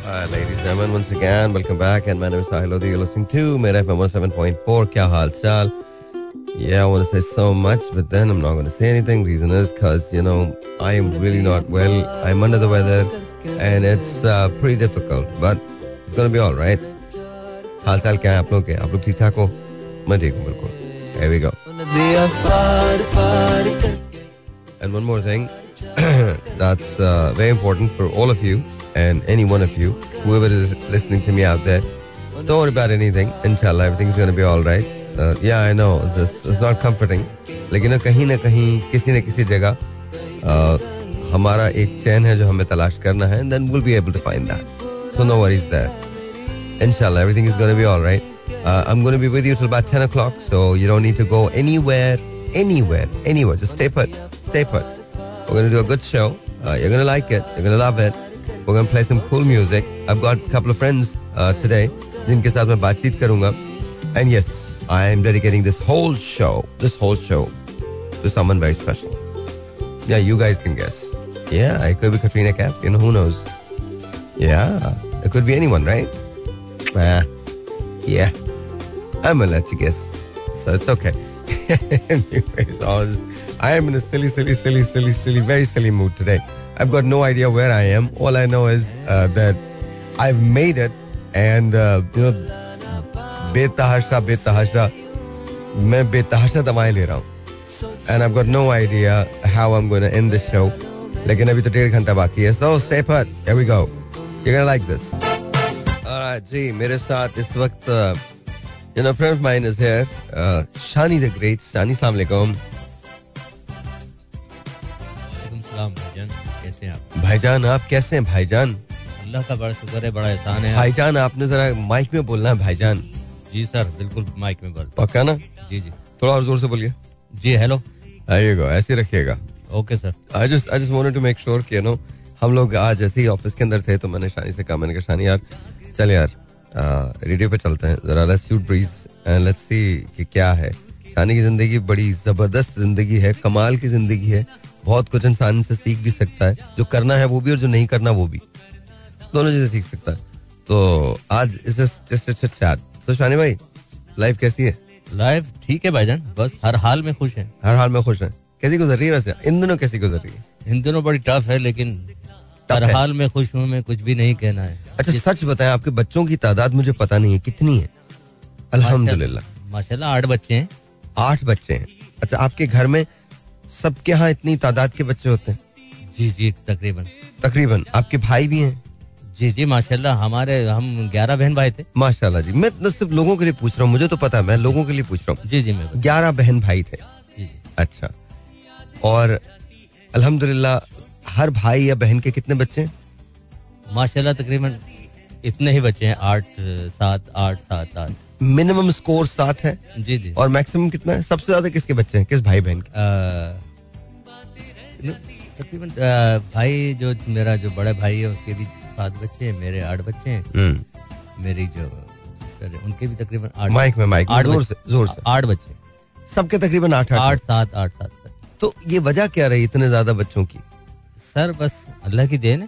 Hi, ladies and gentlemen, once again, welcome back. And my name is Sahil Lodi. You're listening to Mera FM 107.4. Kya haal chal? Yeah, I want to say so much, but then I'm not going to say anything. Reason is because, you know, I am really not well. I'm under the weather and it's uh, pretty difficult, but it's going to be all right. हाल चाल क्या है आप लोग के आप लोग ठीक ठाक हो मैं ठीक हूँ बिल्कुल Here we go. And one more thing that's uh, very important for all of you and any one of you, whoever is listening to me out there. Don't worry about anything. Inshallah, everything's going to be all right. Uh, yeah, I know this is not comforting. लेकिन कहीं ना कहीं किसी न किसी जगह uh, हमारा एक चैन है जो हमें तलाश करना है and then we'll be able to find that. So no worries there. Inshallah, everything is going to be all right. Uh, I'm going to be with you till about 10 o'clock, so you don't need to go anywhere, anywhere, anywhere. Just stay put, stay put. We're going to do a good show. Uh, you're going to like it. You're going to love it. We're going to play some cool music. I've got a couple of friends uh, today जिनके साथ मैं बातचीत करूंगा. And yes, I am dedicating this whole show, this whole show, to someone very special. Yeah, you guys can guess. Yeah, it could be Katrina Kaif. You know, who knows? Yeah, it could be anyone, right? Ah, yeah. I'm gonna let you guess. So it's okay. Anyways, I, was, I am in a silly, silly, silly, silly, silly, very silly mood today. I've got no idea where I am. All I know is uh, that I've made it, and uh, you know, बेतहाशा बेतहाशा मैं बेतहाशा दवाएँ ले रहा हूँ and I've got no idea how I'm going to end this show. लेकिन अभी तो डेढ़ घंटा बाकी है. So stay put. Here we go. You're gonna like this. Alright, जी मेरे साथ इस वक्त uh, you know friend of mine is here. Uh, Shani the Great. Shani, सलाम अलैकुम. वालेकुम सलाम भाईजान कैसे हैं आप भाईजान आप कैसे हैं भाईजान? अल्लाह का बड़ा शुक्र है बड़ा एहसान है भाईजान आपने जरा माइक में बोलना है भाईजान. जी सर बिल्कुल माइक में बोल पक्का ना? जी जी थोड़ा और ज़ोर से बोलिए. जी हेलो you ऐसे रखिएगा. Okay sir I just I just wanted to make sure कि you know हम लोग आज ऐसे ही ऑफ़िस के अंदर थे तो मैंने शानी से कहा मैंने कहा शानी यार चल यार रेडियो पे चलते हैं जरा let's shoot breeze and let's see कि क्या है शानी की ज़िंदगी बड़ी ज़बरदस्त ज़िंदगी है कमाल की ज़िंदगी है बहुत कुछ इंसान से सीख भी सकता है। जो करना है वो भी और जो नहीं करना वो भी। दोनों चीज़ें सीख सकता है। तो आज इस तो शानी भाई लाइफ कैसी है? लाइफ ठीक है भाईजान। बस हर हाल में खुश हैं। हर हाल में खुश है। कैसी गुजर रही है वैसे? इन दिनों कैसी गुजर रही है? इन दिनों बड़ी टफ है लेकिन हर है। हाल में खुश हूँ मैं कुछ भी नहीं कहना है। अच्छा सच बताएँ आपके बच्चों की तादाद मुझे पता नहीं है। कितनी है? अल्हम्दुलिल्लाह। माशाल्लाह आठ बच्चे हैं। आठ बच्चे हैं। अच्छा आपके घर में सबके यहाँ इतनी तादाद के बच्चे होते हैं। जी जी तकरीबन। तकरीबन। आपके भाई भी हैं? जी जी माशाल्लाह हमारे हम ग्यारह बहन भाई थे। माशाल्लाह जी मैं तो सिर्फ़ लोगों के लिए पूछ रहा हूँ मुझे तो पता है मैं लोगों के लिए पूछ रहा हूँ। जी जी मैं ग्यारह बहन भाई थे। जी जी। अच्छा। और अल्हम्दुलिल्लाह हर भाई या बहन के कितने बच्चे हैं? माशाल्लाह तकरीबन इतने ही बच्चे हैं आठ सात आठ सात आठ। मिनिमम स्कोर सात है। जी जी। और मैक्सिमम कितना है? सबसे ज़्यादा किसके बच्चे हैं? किस भाई बहन के तकरीबन भाई जो मेरा जो बड़ा भाई है उसके भी सात बच्चे हैं मेरे आठ बच्चे हैं। हम्म, मेरी जो सर उनके भी तकरीबन आठ माइक में माइक आठ ज़ोर से ज़ोर से। आठ बच्चे। सबके तकरीबन आठ आठ सात आठ सात। तो ये वजह क्या रही इतने ज़्यादा बच्चों की? सर बस अल्लाह की देन है।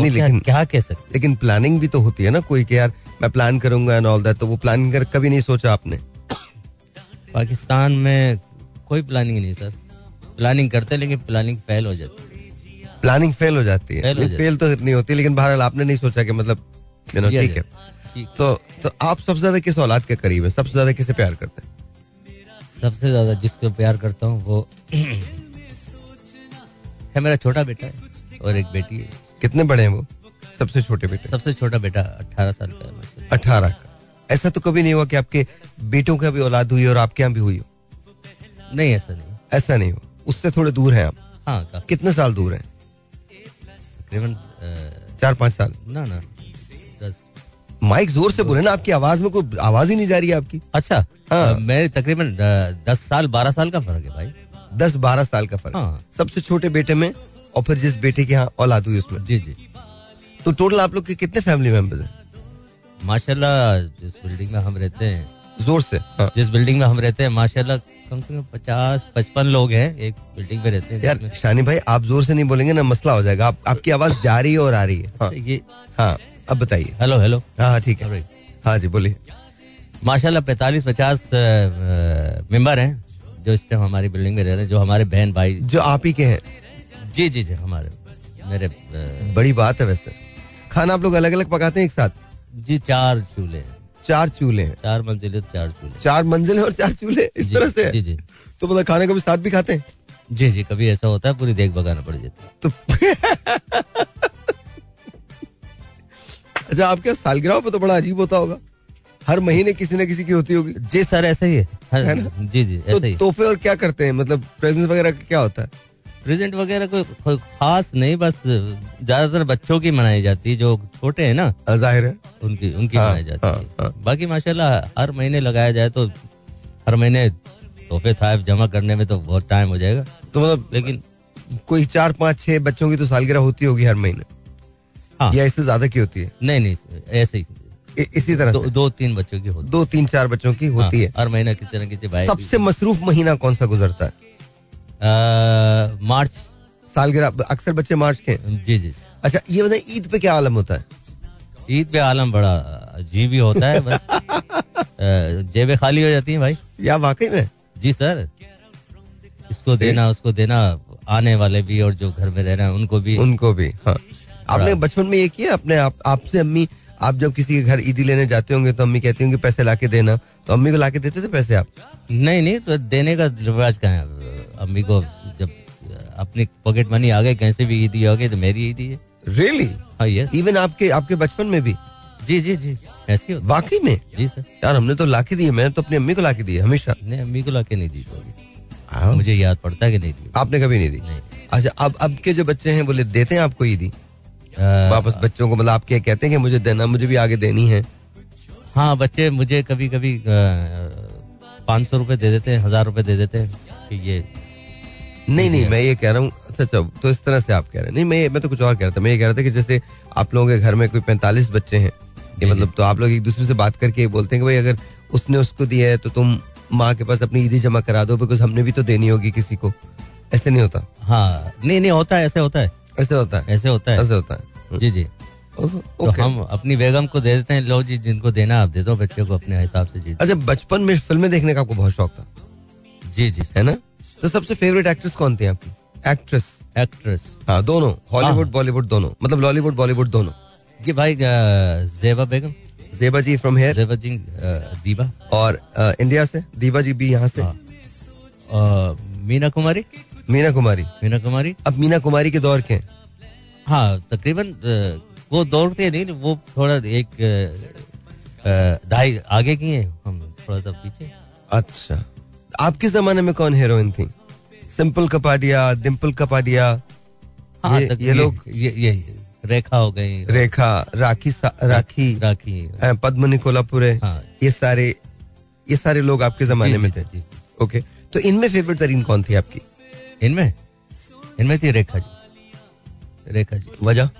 नहीं, लेकिन- क्या कह सकते लेकिन प्लानिंग भी तो होती है ना कोई कि यार मैं प्लान करूँगा एंड ऑल दैट तो वो प्लानिंग कर कभी नहीं सोचा आपने। पाकिस्तान में कोई प्लानिंग नहीं सर प्लानिंग करते लेकिन प्लानिंग फेल हो जाती है। प्लानिंग फेल हो जाती है। जाती फेल तो नहीं होती लेकिन बहरहाल आपने नहीं सोचा कि मतलब know, किया ठीक है। तो तो आप सबसे ज़्यादा किस औलाद के करीब है? सबसे ज़्यादा किसे प्यार करते हैं? सबसे ज़्यादा जिसको प्यार करता हूँ वो है मेरा छोटा बेटा है और एक बेटी है। कितने बड़े हैं वो? सबसे छोटे बेटे। सबसे छोटा बेटा अठारह साल का अठारह का। ऐसा तो कभी नहीं हुआ कि आपके बेटों का भी औलाद हुई और आपके यहाँ भी हुई हो? नहीं ऐसा नहीं। ऐसा नहीं हुआ उससे थोड़े दूर हैं आप? हाँ कितने साल दूर हैं? तकरीबन चार पाँच साल। ना ना दस। माइक ज़ोर से बोले ना आपकी आवाज़ में कोई आवाज़ ही नहीं जा रही है आपकी। अच्छा हाँ। मेरे तकरीबन दस साल बारह साल का फ़र्क है भाई। दस बारह साल का फ़र्क। हाँ। सबसे छोटे बेटे में और फिर जिस बेटे के यहाँ औलाद हुई उसमें। जी जी। तो टोटल आप लोग के कितने फैमिली मेंबर्स हैं? माशाल्लाह जिस बिल्डिंग में हम रहते हैं ज़ोर से। हाँ। जिस बिल्डिंग में हम रहते हैं माशाल्लाह कम से कम पचास पचपन लोग हैं एक बिल्डिंग में रहते हैं। यार शानी भाई आप ज़ोर से नहीं बोलेंगे ना मसला हो जाएगा। आप, आपकी आवाज़ जा रही है और आ रही है। हाँ। ये हाँ अब बताइए। हेलो हेलो हाँ हाँ ठीक है. हाँ जी बोलिए। माशाल्लाह पैतालीस पचास मेंबर हैं जो इस टाइम हमारी बिल्डिंग में रह रहे हैं जो हमारे बहन भाई जो आप ही के हैं। जी जी जी हमारे मेरे बड़ी बात है वैसे। खाना आप लोग अलग अलग पकाते हैं एक साथ? जी चार चूल्हे चार चूल्हे चार मंजिले चार चूल्हे। चार मंजिल और चार चूल्हे इस तरह से? जी जी। तो मतलब खाने को भी साथ भी खाते हैं? जी जी कभी ऐसा होता है पूरी देख बगाना पड़ जाती है। तो अच्छा आपके सालगिरह पे तो बड़ा अजीब होता होगा। हर महीने किसी न किसी की होती होगी। जी सर ऐसा ही है। हर- है ना? जी जी ऐसा तो ही। तोहफे और क्या करते हैं? मतलब प्रेजेंस वगैरह क्या होता है? प्रेजेंट वगैरह कोई खास नहीं बस ज़्यादातर बच्चों की मनाई जाती है जो छोटे हैं ना। हाँ, ज़ाहिर है। उनकी उनकी हाँ, मनाई जाती हाँ, है। हाँ। बाकी माशाल्लाह हर महीने लगाया जाए तो हर महीने तोहफे थाइफ जमा करने में तो बहुत टाइम हो जाएगा। तो मतलब लेकिन कोई चार पाँच छह बच्चों की तो सालगिरह होती होगी हर महीने? हाँ। या इससे ज़्यादा की होती है? नहीं नहीं ऐसे ही। इसी तरह दो, दो तीन बच्चों की होती दो तीन चार बच्चों की होती हाँ, है। हर महीना किसी न किसी सबसे मसरूफ महीना कौन सा गुजरता है? मार्च सालगिरह अक्सर बच्चे मार्च के जी जी। अच्छा ये बताइए ईद पे क्या आलम होता है? ईद पे आलम बड़ा अजीब ही होता है बस। जेबें खाली हो जाती हैं भाई। या वाकई में? जी सर। इसको देना उसको देना आने वाले भी और जो घर में रह रहे हैं उनको भी। उनको भी हाँ। आपने बचपन में ये किया अपने आप आपसे अम्मी आप जब किसी के घर ईदी लेने जाते होंगे तो अम्मी कहती होंगी पैसे लाके देना। तो अम्मी को लाके देते थे पैसे आप? नहीं नहीं तो देने का रिवाज कहाँ है? अम्मी को जब अपने पॉकेट मनी आ गए कहीं से भी ईदी आ गई तो मेरी ईदी है रियली हाँ यस इवन आपके आपके बचपन में भी? जी जी जी। ऐसी वाकई में? जी सर। यार हमने तो लाके दी है मैंने तो अपनी अम्मी को लाके दी है हमेशा। नहीं अम्मी को लाके नहीं दी कभी। हाँ, मुझे याद पड़ता है कि नहीं दी। आपने कभी नहीं दी? अच्छा अब अब के जो बच्चे हैं बोले देते हैं आपको ईदी वापस बच्चों को मतलब आप क्या कहते हैं कि मुझे देना मुझे भी आगे देनी है। हाँ बच्चे मुझे कभी कभी पाँच सौ रुपये दे देते हैं हज़ार रुपये दे देते हैं कि ये नहीं नहीं मैं ये कह रहा हूँ अच्छा अच्छा तो इस तरह से आप कह रहे हैं। नहीं मैं मैं तो कुछ और कह रहा था। मैं ये कह रहा था कि जैसे आप लोगों के घर में कोई पैंतालीस बच्चे हैं कि मतलब तो आप लोग एक दूसरे से बात करके बोलते हैं कि भाई अगर उसने उसको दिया है तो तुम माँ के पास अपनी ईदी जमा करा दो बिकॉज़ हमने भी तो देनी होगी किसी को। ऐसे नहीं होता। हाँ नहीं नहीं होता है ऐसे होता है। ऐसे होता है। ऐसे होता है। ऐसे होता है। जी जी। तो हम अपनी बेगम को दे देते हैं लो जी जिनको देना आप दे दो बच्चे को अपने हिसाब से जी अच्छा बचपन में फ़िल्में देखने का आपको बहुत शौक था। जी जी। है ना? तो सबसे फेवरेट एक्ट्रेस कौन थी आपकी? एक्ट्रेस एक्ट्रेस हाँ दोनों. हॉलीवुड हाँ। बॉलीवुड दोनों. मतलब लॉलीवुड बॉलीवुड दोनों. जी भाई जेबा बेगम जेबा जी फ्रॉम हेयर जेबा जी दीबा और इंडिया से? दीबा जी भी यहाँ से। मीना कुमारी मीना कुमारी मीना कुमारी अब मीना कुमारी के दौर के हाँ। तकरीबन वो दौड़ते नहीं वो थोड़ा एक ढाई आगे की हैं हम थोड़ा सा पीछे। अच्छा। आपके जमाने में कौन हीरोइन थी? सिंपल कपाडिया डिम्पल कपाडिया हाँ ये- ये लोग ये, ये रेखा हो गई रेखा राखी राखी। राखी। पद्मनी कोल्हापुरे। हाँ। ये सारे ये सारे लोग आपके जमाने में थे। ओके। तो इनमें फेवरेट तरीन कौन थी आपकी? इनमें? इनमें थी रेखा जी। रेखा जी। वजह?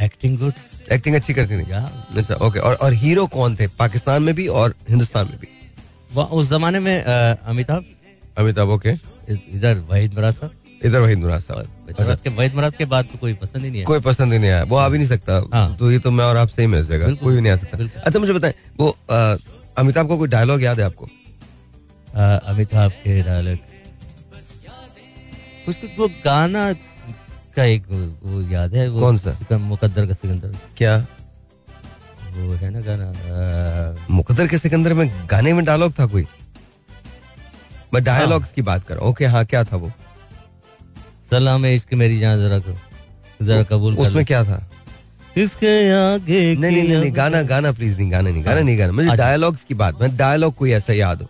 एक्टिंग गुड एक्टिंग अच्छी करती थी। अच्छा ओके। और और हीरो कौन थे? पाकिस्तान में भी और हिंदुस्तान में भी। उस जमाने में अमिताभ? अमिताभ ओके। इधर वहीद मराज साहब? इधर साहब। वहीद मराज के वहीद मराज के बाद तो कोई पसंद ही नहीं है। कोई पसंद ही नहीं आया। वो आ भी नहीं सकता। हाँ। तो ये तो मैं और आप सही में इस जगह कोई भी नहीं आ सकता। अच्छा मुझे बताएँ वो अमिताभ का कोई डायलॉग याद है आपको? अमिताभ के डायलॉग कुछ कुछ वो गाना का एक वो याद है वो कौन सा? मुकद्दर का सिकंदर। क्या? वो है ना गाना मुकद्दर के सिकंदर में गाने में डायलॉग था कोई? मैं डायलॉग्स की बात कर ओके हाँ। क्या था वो? सलाम है इश्क मेरी जान जरा को जरा कबूल उसमें क्या था? इसके आगे नहीं नहीं नहीं, नहीं गाना गाना प्लीज़ नहीं गाना नहीं गाना नहीं गाना। मुझे अच्छा। डायलॉग्स की बात मैं डायलॉग कोई ऐसा याद हो?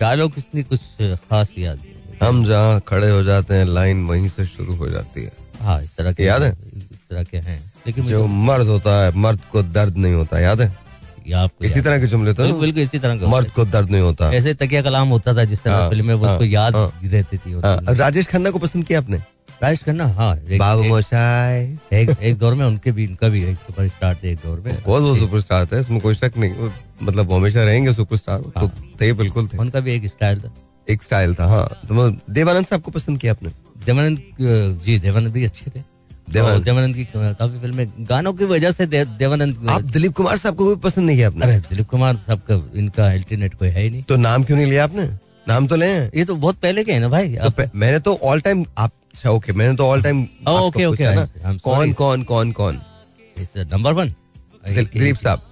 डायलॉग इसने कुछ खास याद हम जहाँ खड़े हो जाते हैं लाइन वहीं से शुरू हो जाती है। हाँ इस तरह के याद है? इस तरह के हैं। लेकिन जो मर्द होता है मर्द को दर्द नहीं होता याद है? आपको इसी याद- तरह के जुमले तो बिल्कुल इसी तरह का मर्द को दर्द नहीं होता। ऐसे तकिया कलाम होता था जिस तरह हाँ, फ़िल्म में हाँ, उसको याद हाँ। रहती थी। राजेश खन्ना को पसंद किया आपने? राजेश खन्ना हाँ एक, बाबू मोशाय। एक, एक दौर में उनके भी उनका भी एक सुपर स्टार थे एक दौर में। बहुत वो सुपरस्टार थे इसमें कोई शक नहीं। मतलब हमेशा रहेंगे सुपरस्टार तो हाँ। थे बिल्कुल थे। उनका भी एक स्टाइल था। एक स्टाइल था हाँ। तो देवानंद साहब को पसंद किया आपने? देवानंद जी देवानंद भी अच्छे थे। देवानंद। देवानंद की काफ़ी फ़िल्में। गानों की वजह से दे, देवानंद आप दिलीप कुमार साहब को भी पसंद नहीं किया आपने? अरे दिलीप कुमार साहब का इनका अल्टरनेट कोई है ही नहीं। तो नाम क्यों नहीं लिया आपने? नाम तो ले ये तो बहुत पहले के हैं ना भाई। तो मैंने तो ऑल टाइम आप अच्छा ओके मैंने तो ऑल टाइम I'm- I'm कौन कौन कौन कौन? नंबर वन दिलीप साहब।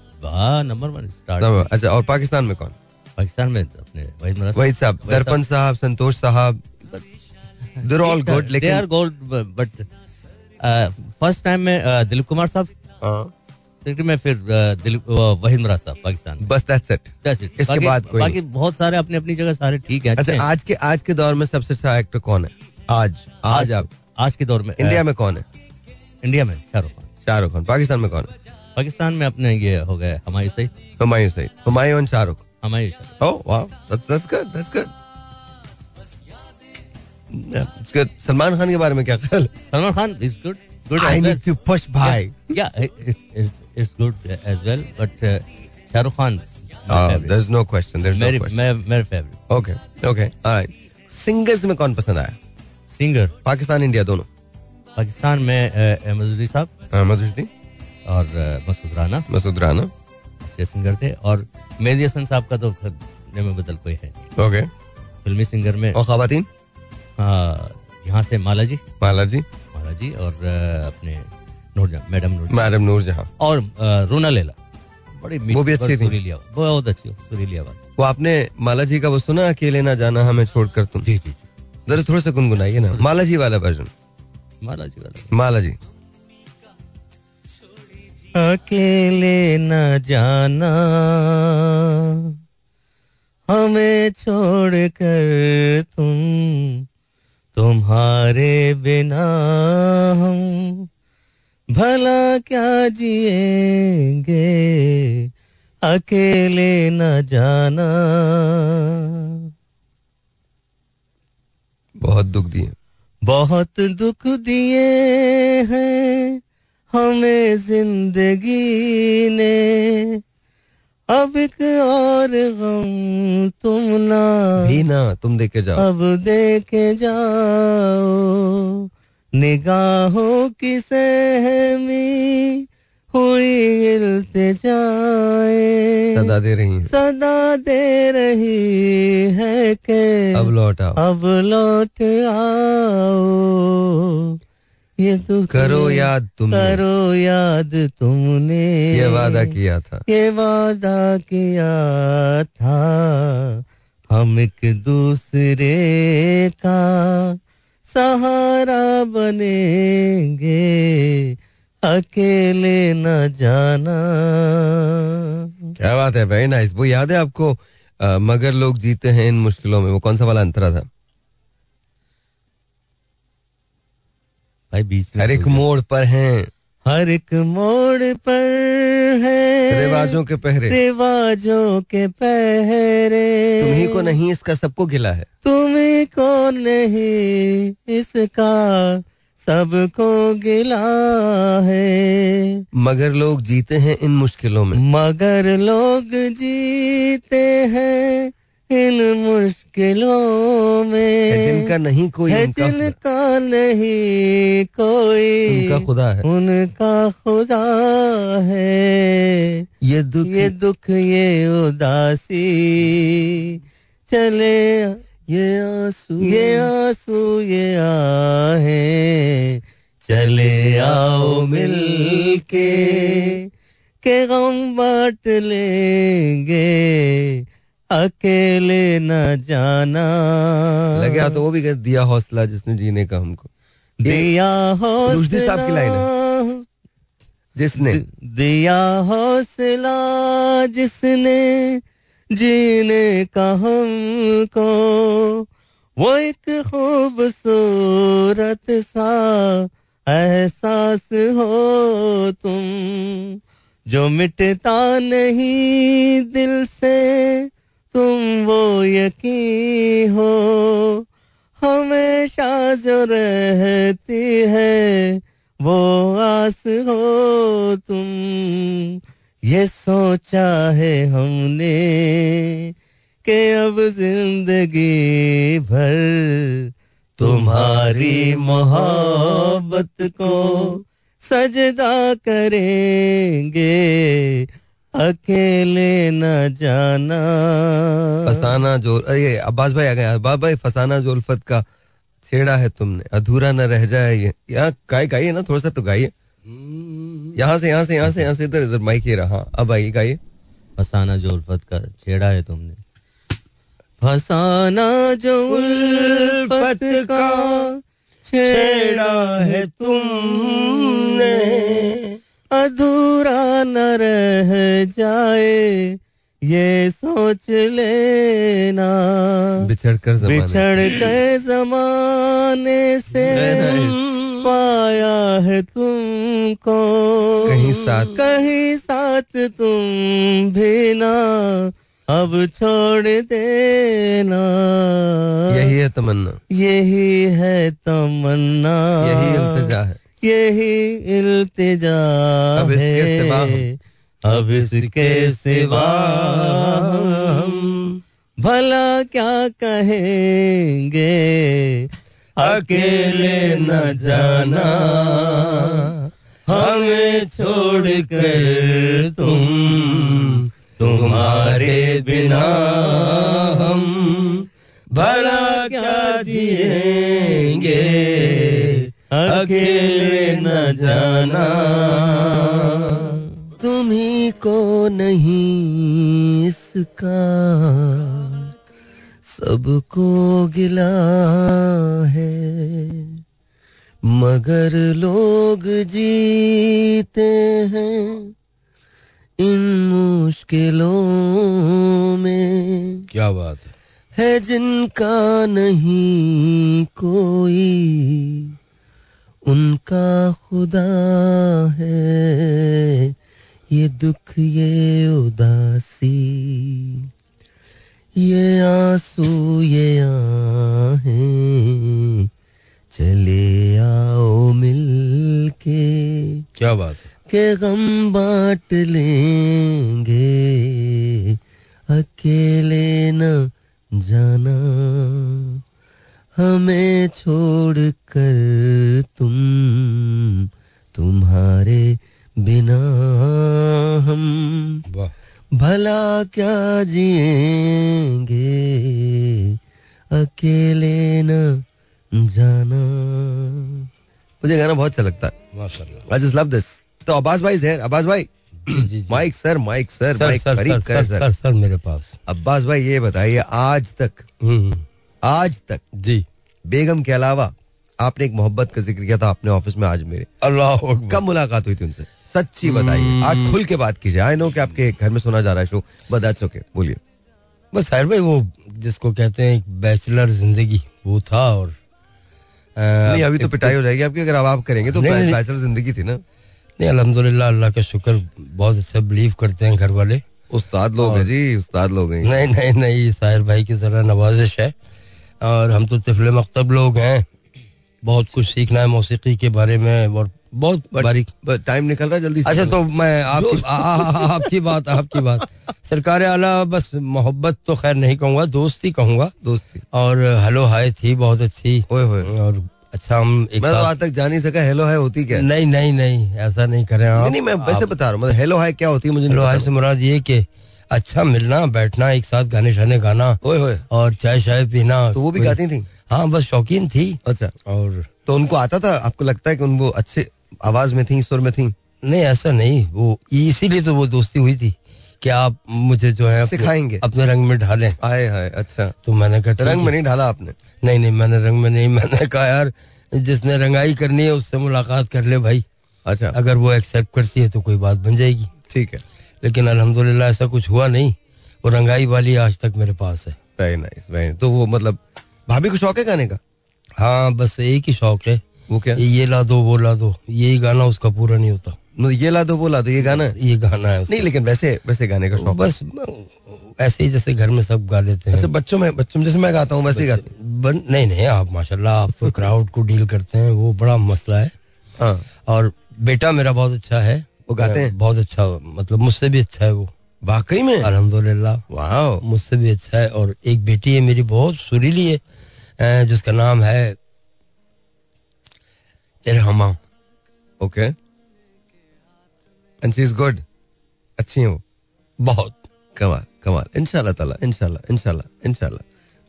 नंबर वन अच्छा और पाकिस्तान में कौन? पाकिस्तान में तो अपने वहीद साहब दर्पण साहब संतोष साहब। ऑल गुड दे लेकिन are gold but first time में दिलीप कुमार साहब हाँ, में फिर दिलीप वहीद साहब पाकिस्तान बस दैट्स इट That's it. इसके बाद कोई बाकी बहुत सारे अपनी अपनी जगह सारे ठीक है अच्छा आज के आज के दौर में सबसे अच्छा एक्टर कौन है? आज आज आप। आज के दौर में इंडिया में कौन है? इंडिया में शाहरुख खान। शाहरुख खान। पाकिस्तान में कौन है? पाकिस्तान में अपने ये हो गए हमारे सही हुमायूं सही हुमायूं शाहरुख। हमारे Shahrukh. Oh wow, that's that's good. That's it's good. Salman Khan के बारे में क्या ख्याल Salman Khan is good good I need to push भाई. yeah it's good as well but Shahrukh Khan Uh, there's no question. There's no मेरी मेरे favourite Okay, okay, all right. Singers में कौन पसंद आया? सिंगर पाकिस्तान इंडिया दोनों. पाकिस्तान में अहमद उजरी साहब अहमद रुश्दी, और uh, मसूद राना मसूद राना. अच्छे सिंगर थे और मेहदी हसन साहब का तो में बदल कोई है Okay. फिल्मी सिंगर में और खातन हाँ, यहाँ से माला जी माला जी, माला जी और अपने नूरजहां मैडम नूर मैडम नूर जहाँ. और रूना लैला बड़ी वो भी अच्छी थी। बहुत अच्छी सुरीली आवाज़ वो आपने माला जी का वो सुना अकेले ना जाना हमें छोड़कर तुम. जी जी जी जरा थोड़ा सा गुनगुनाइए ना. माला जी वाला वर्जन. माला जी वाला माला जी. अकेले न जाना हमें छोड़ कर तुम तुम्हारे बिना हम भला क्या जिएँगे? अकेले न जाना। बहुत दुख दिए. बहुत दुख दिए हैं हमें ज़िंदगी ने। अब एक और गम तुम ना भी ना तुम देखे जाओ. अब देखे जाओ निगाहों की सहमी हुई इल्तिजाए सदा दे रही हैं. सदा दे रही है के अब लौट आओ. अब लौट आओ ये दुख करो याद तुमने। करो याद तुमने। ये वादा किया था। ये वादा किया था। हम एक दूसरे का सहारा बनेंगे अकेले न जाना। क्या बात है वेरी नाइस वो याद है आपको? अ, मगर लोग जीते हैं इन मुश्किलों में। वो कौन सा वाला अंतरा था? भाई बीच में हर एक मोड़ पर हैं। हर एक मोड़ पर है। रिवाजों के पहरे। रिवाजों के पहरे। तुम्ही को नहीं इसका सबको गिला है। तुम्हें को नहीं इसका सबको गिला है। मगर लोग जीते हैं इन मुश्किलों में। मगर लोग जीते हैं इन मुश्किलों में जिनका नहीं कोई है जिनका नहीं कोई उनका खुदा है। उनका खुदा है। ये दुख ये दुख ये उदासी। चले ये आँसू। ये आँसू ये आहे। चले आओ मिल के के गम बांट लेंगे। अकेले न जाना। लगे तो वो भी दिया हौसला जिसने जीने का हमको। दिया रुश्दी साहब की लाइन हौसला। जिसने। दिया हौसला जिसने जीने का हमको वो एक खूबसूरत सा एहसास हो तुम जो मिटता नहीं दिल से। तुम वो यकीन हो, हमेशा जो रहती है वो आस हो तुम। ये सोचा है हमने कि अब ज़िंदगी भर तुम्हारी मोहब्बत को सजदा करेंगे। अकेले न जाना। फसाना जो ये अब्बास भाई आ गए। अब्बास भाई फसाना जो उल्फत का छेड़ा है तुमने। अधूरा न रह जाए ये। यहाँ गाय गाइए ना थोड़ा सा तो गाइए। यहाँ से यहाँ से यहाँ से यहाँ से इधर इधर माइक ये रहा। अब आइए गाइए। फसाना जो उल्फत का छेड़ा है तुमने। फसाना जो उल्फत का छेड़ा है तुमने। अधूरा न रह जाए ये सोच लेना। बिछड़ कर बिछड़ के जमाने से पाया है तुमको। कहीं साथ- कहीं साथ तुम भी ना अब छोड़ देना। यही है तमन्ना। यही है तमन्ना। यही है। यही इल्तिजा अब इसके सिवा अब इसके सिवा हम। भला क्या कहेंगे? अकेले न जाना। हमें छोड़ कर तुम तुम्हारे बिना हम। भला क्या जिएँगे? अकेले न जाना। तुम्ही को नहीं इसका। सबको गिला है। मगर लोग जीते हैं इन मुश्किलों में। क्या बात है। है जिनका नहीं कोई। उनका खुदा है। ये दुख ये उदासी ये आँसू ये आहें। चले आओ मिल के क्या बात है? के गम बांट लेंगे। अकेले न जाना हमें छोड़ कर तुम तुम्हारे बिना हम भला क्या जिएँगे? अकेले न जाना। मुझे गाना बहुत अच्छा लगता है। आई जस्ट लव दिस तो अब्बास भाई सर अब्बास भाई। Mike sir mike sir mike करीब sir sir sir. Sir sir मेरे पास। अब्बास भाई ये बताइए आज तक हम्म, आज तक। जी। बेगम के अलावा आपने एक मोहब्बत का ज़िक्र किया था अपने ऑफ़िस में आज मेरे। अल्लाह कब मुलाकात हुई थी उनसे? सच्ची बताइए। आज खुल के बात कीजिए। आई नो कि आपके घर में सुना जा रहा है शो बट दैट्स ओके बोलिए। बस साहिर भाई वो जिसको कहते हैं बैचलर ज़िंदगी वो था और अ, नहीं अभी तो पिटाई हो जाएगी। आपकी अगर अब आप करेंगे तो बैचलर ज़िंदगी थी ना। नहीं अल्हम्दुलिल्लाह अल्लाह का शुक्र बहुत अच्छा बिलीव करते हैं घर वाले। उस्ताद लोग हैं जी उस्ताद लोग हैं। नहीं नहीं नहीं साहिर भाई की जरा नवाजिश है। और हम तो तिफले मकतब लोग हैं। बहुत कुछ सीखना है मौसीकी के बारे में और बहुत बारीक टाइम निकल रहा है जल्दी अच्छा तो मैं आपकी आपकी बात आपकी बात। सरकार आला बस मोहब्बत तो खैर नहीं कहूँगा दोस्ती कहूँगा। दोस्ती। और हेलो हाय थी बहुत अच्छी। ओए होए। और अच्छा हम एक मैं तो आज तक जान नहीं सका हेलो हाय होती क्या? नहीं नहीं नहीं ऐसा नहीं करें आप। नहीं नहीं मैं वैसे बता रहा हूँ मतलब हेलो हाय क्या होती है मुझे हेलो हाय से मुराद ये कि अच्छा मिलना बैठना एक साथ गाने शाने गाना। ओए होए। और चाय शाय पीना। तो वो भी गाती थी? हाँ बस शौकीन थी। अच्छा। और तो उनको आता था? आपको लगता है कि उन वो अच्छे आवाज़ में थी सुर में थी? नहीं ऐसा नहीं। वो इसीलिए तो वो दोस्ती हुई थी कि आप मुझे जो है सिखाएँगे। अपने रंग में ढालें। आए हाय अच्छा। तो मैंने कहा रंग में नहीं ढाला आपने? नहीं नहीं मैंने रंग में नहीं मैंने कहा यार जिसने रंगाई करनी है उससे मुलाकात कर ले भाई। अच्छा। अगर वो एक्सेप्ट करती है तो कोई बात बन जाएगी। ठीक है। लेकिन अल्हम्दुलिल्लाह ऐसा कुछ हुआ नहीं वो रंगाई वाली आज तक मेरे पास है। वेरी नाइस वेरी तो वो मतलब भाभी को शौक है गाने का? हाँ बस एक ही शौक है। वो क्या? ये ला दो वो ला दो। यही गाना उसका पूरा नहीं होता। ये ला दो वो ला दो ये गाना? ये गाना है नहीं लेकिन वैसे वैसे गाने का शौक बस ऐसे ही जैसे घर में सब गा लेते हैं। अच्छा बच्चों में बच्चों में जैसे मैं गाता हूँ वैसे ही गाते बन, नहीं नहीं आप माशाल्लाह आप तो क्राउड को डील करते हैं वो बड़ा मसला है। हाँ। और बेटा मेरा बहुत अच्छा है वो गाते हैं? बहुत अच्छा मतलब मुझसे भी अच्छा है वो। वाकई में? अल्हम्दुलिल्लाह। वाह मुझसे भी अच्छा है और एक बेटी है मेरी बहुत सुरीली है जिसका नाम है Irhama. Okay. And she is good अच्छी है वो? बहुत। कमाल कमाल। इंशाल्लाह ताला इंशाल्लाह इंशाल्लाह इंशाल्लाह।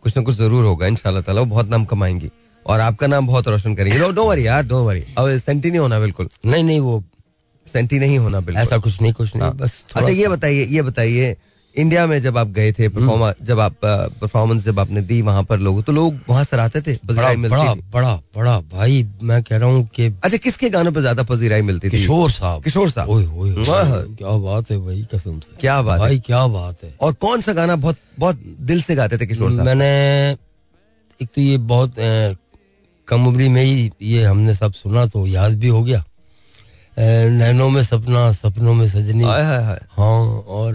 कुछ ना कुछ ज़रूर होगा इंशाल्लाह ताला। वो बहुत नाम कमाएँगी। और आपका नाम बहुत रोशन करेंगे। डोंट वरी यार डोंट वरी अब सेंटी नहीं होना बिल्कुल। नहीं नहीं वो सेंटी नहीं होना बिल्कुल। ऐसा कुछ नहीं कुछ नहीं हाँ। बस अच्छा ये बताइए ये बताइए इंडिया में जब आप गए थे परफॉर्मा जब आप परफॉर्मेंस जब आपने दी वहाँ पर लोग तो लोग वहाँ सराहते थे? बड़ा पजीराई मिलती बड़ा थी। बड़ा बड़ा भाई मैं कह रहा हूँ कि अच्छा किसके गानों पर ज़्यादा पजीराई मिलती थी? किशोर साहब। किशोर साहब। ओए ओए क्या बात है भाई कसम से। क्या बात है। भाई क्या बात है। और कौन सा गाना बहुत बहुत दिल से गाते थे किशोर साहब? मैंने एक तो ये बहुत कम उम्री में ही ये हमने सब सुना तो याद भी हो गया। नैनों में सपना सपनों में सजनी। हाय हाय हाय। हाँ और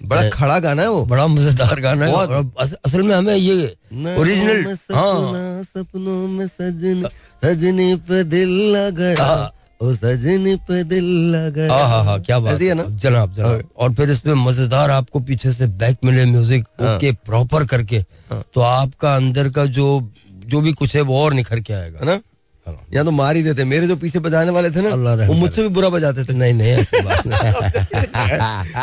बड़ा खड़ा गाना है वो। बड़ा मज़ेदार गाना है अस, असल में हमें ये ओरिजिनल हाँ हाँ। सपनों में सजनी सजनी पे दिल लगा। हाँ। ओ सजनी पे दिल लगा। हाँ हाँ हाँ क्या बात है ना? जनाब जनाब। और फिर इसमें मज़ेदार आपको पीछे से बैक मिले म्यूज़िक हाँ। ओके प्रॉपर करके तो आपका अंदर का जो जो भी कुछ है वो और निखर के आएगा। है ना? हाँ। या तो मार ही देते मेरे जो पीछे बजाने वाले थे ना वो मुझसे भी बुरा बजाते थे। नहीं नहीं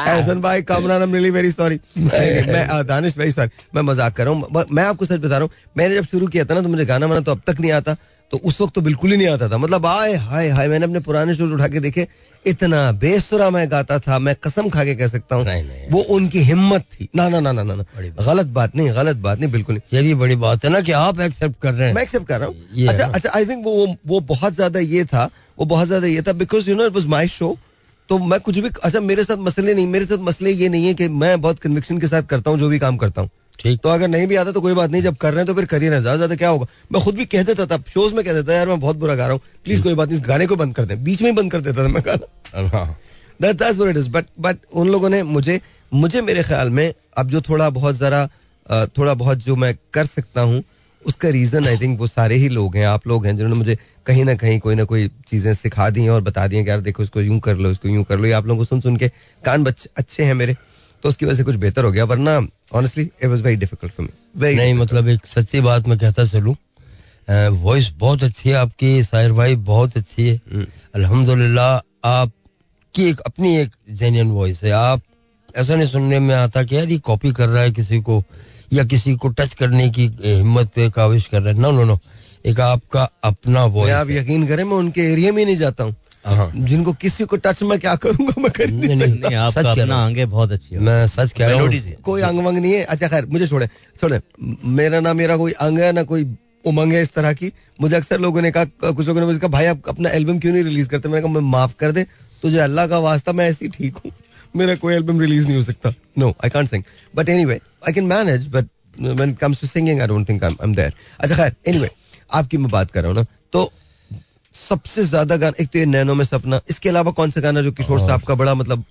एहसन भाई Kamran I am really very sorry मैं दानिश वेरी सॉरी मैं मज़ाक कर रहा हूँ। मैं आपको सच बता रहा हूँ। मैंने जब शुरू किया था ना तो मुझे गाना बना तो अब तक नहीं आता। तो उस वक्त तो बिल्कुल ही नहीं आता था। मतलब आए हाय हाय मैंने अपने पुराने शोज़ उठा के देखे इतना बेसुरा मैं गाता था मैं कसम खा के कह सकता हूँ। वो उनकी हिम्मत थी। ना ना ना ना ना ना। गलत बात नहीं गलत बात नहीं बिल्कुल नहीं। ये बड़ी बात है ना कि आप एक्सेप्ट कर रहे हैं। मैं एक्सेप्ट कर रहा हूँ। अच्छा अच्छा आई थिंक वो वो- बहुत ज़्यादा ये था वो बहुत ज़्यादा ये था because you know it was my show तो मैं कुछ भी अच्छा मेरे साथ मसले नहीं मेरे साथ मसले ये नहीं है कि मैं बहुत कन्विक्शन के साथ करता हूँ जो भी काम करता हूँ। ठीक। तो अगर नहीं भी आता तो कोई बात नहीं जब कर रहे हैं तो फिर करिए ना ज़्यादा ज़्यादा क्या होगा? मैं खुद भी कह देता था शोज़ में कह देता यार मैं बहुत बुरा गा रहा हूँ प्लीज़ कोई बात नहीं इस गाने को बंद कर दें। बीच में ही बंद कर देता था मैं गाना। हाँ। Is. But but उन लोगों ने मुझे मुझे मेरे ख्याल में अब जो थोड़ा बहुत जरा थोड़ा बहुत जो मैं कर सकता हूँ उसका रीजन आई थिंक वो सारे ही लोग हैं आप लोग हैं जिन्होंने मुझे कहीं ना कहीं कोई ना कोई चीज़ें सिखा दी हैं और बता दी हैं कि यार देखो इसको यूँ कर लो इसको यूँ कर लो। ये आप लोगों को सुन सुन के कान बच अच्छे हैं मेरे तो उसकी वजह से कुछ बेहतर हो गया वरना honestly it was very difficult for me very नहीं मतलब एक सच्ची बात मैं कहता चलूँ वॉइस बहुत अच्छी है आपकी साहिर भाई बहुत अच्छी है। अल्हम्दुलिल्लाह आपकी एक अपनी एक जेन्यन वॉइस है। आप ऐसा नहीं सुनने में आता कि यार ये कॉपी कर रहा है किसी को या किसी को टच करने की हिम्मत काविश कर रहा है। नो नो नो एक आपका अपना वॉइस आप यकीन करें मैं उनके एरिया में नहीं जाता हाँ। जिनको किसी को टच में क्या करूँगा मैं कर नहीं, नहीं नहीं, आपका सच कह अपना आंगे बहुत अच्छी है। मैं सच कह रहा हूँ। कोई अंग वंग नहीं है। अच्छा खैर मुझे छोड़े छोड़े। मेरा ना मेरा कोई अंग है ना कोई उमंग है इस तरह की। मुझे अक्सर लोगों ने कहा कुछ लोगों ने मुझे कहा भाई आप अपना एल्बम क्यों नहीं रिलीज़ करते? मैंने कहा मैं माफ़ कर दे तुझे अल्लाह का वास्ता मैं ऐसी ठीक हूँ। मेरा कोई एल्बम रिलीज़ नहीं हो सकता. No I can't sing but anyway I can manage but when it comes to singing I don't think I am there अच्छा खैर एनीवे आपकी मैं बात कर रहा हूँ ना तो सबसे ज़्यादा गाना एक तो ये नैनो में सपना। इसके अलावा कौन सा गाना जो किशोर साहब का बड़ा मतलब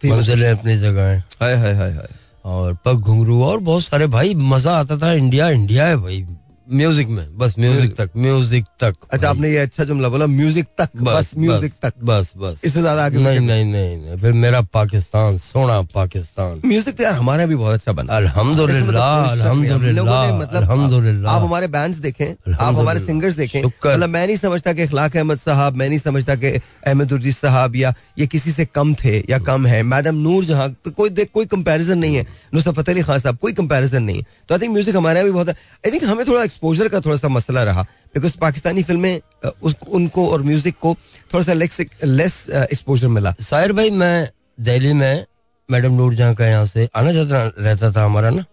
है? अपनी जगह। है हाय हाय हाय हाय। और पग घुंगरू और बहुत सारे। भाई मज़ा आता था। इंडिया इंडिया है भाई। म्यूज़िक में बस म्यूज़िक तक म्यूज़िक तक अच्छा आपने ये अच्छा जुमला बोला म्यूज़िक तक बस म्यूज़िक तक। बस बस। इससे ज़्यादा आगे नहीं नहीं नहीं नहीं फिर मेरा पाकिस्तान सोना पाकिस्तान। म्यूज़िक तो यार हमारा भी बहुत अच्छा बना। इसमें तो अल्हम्दुलिल्लाह अल्हम्दुलिल्लाह मतलब अल्हम्दुलिल्लाह। आप हमारे बैंड्स देखें आप हमारे अल्हम्दुलिल्लाह। सिंगर्स देखें। मतलब मैं नहीं समझता कि इखलाक अहमद साहब मैं नहीं समझता कि अहमद उर्जी साहब या ये किसी से कम थे या कम है। मैडम नूर जहाँ तो कोई देख कोई कंपैरिजन नहीं है। नुसरत फतेह अली खान साहब कोई कंपैरिजन नहीं है। तो आई थिंक म्यूज़िक हमारे यहाँ भी बहुत आई थिंक हमें थोड़ा एक्सपोजर का थोड़ा सा मसला रहा बिकॉज़ पाकिस्तानी फ़िल्में उस उनको और म्यूज़िक को थोड़ा सा लेस एक्सपोजर मिला। साहिर भाई मैं दिल्ली में मैडम नूर जहाँ का यहाँ से आना जाता रहता था हमारा ना।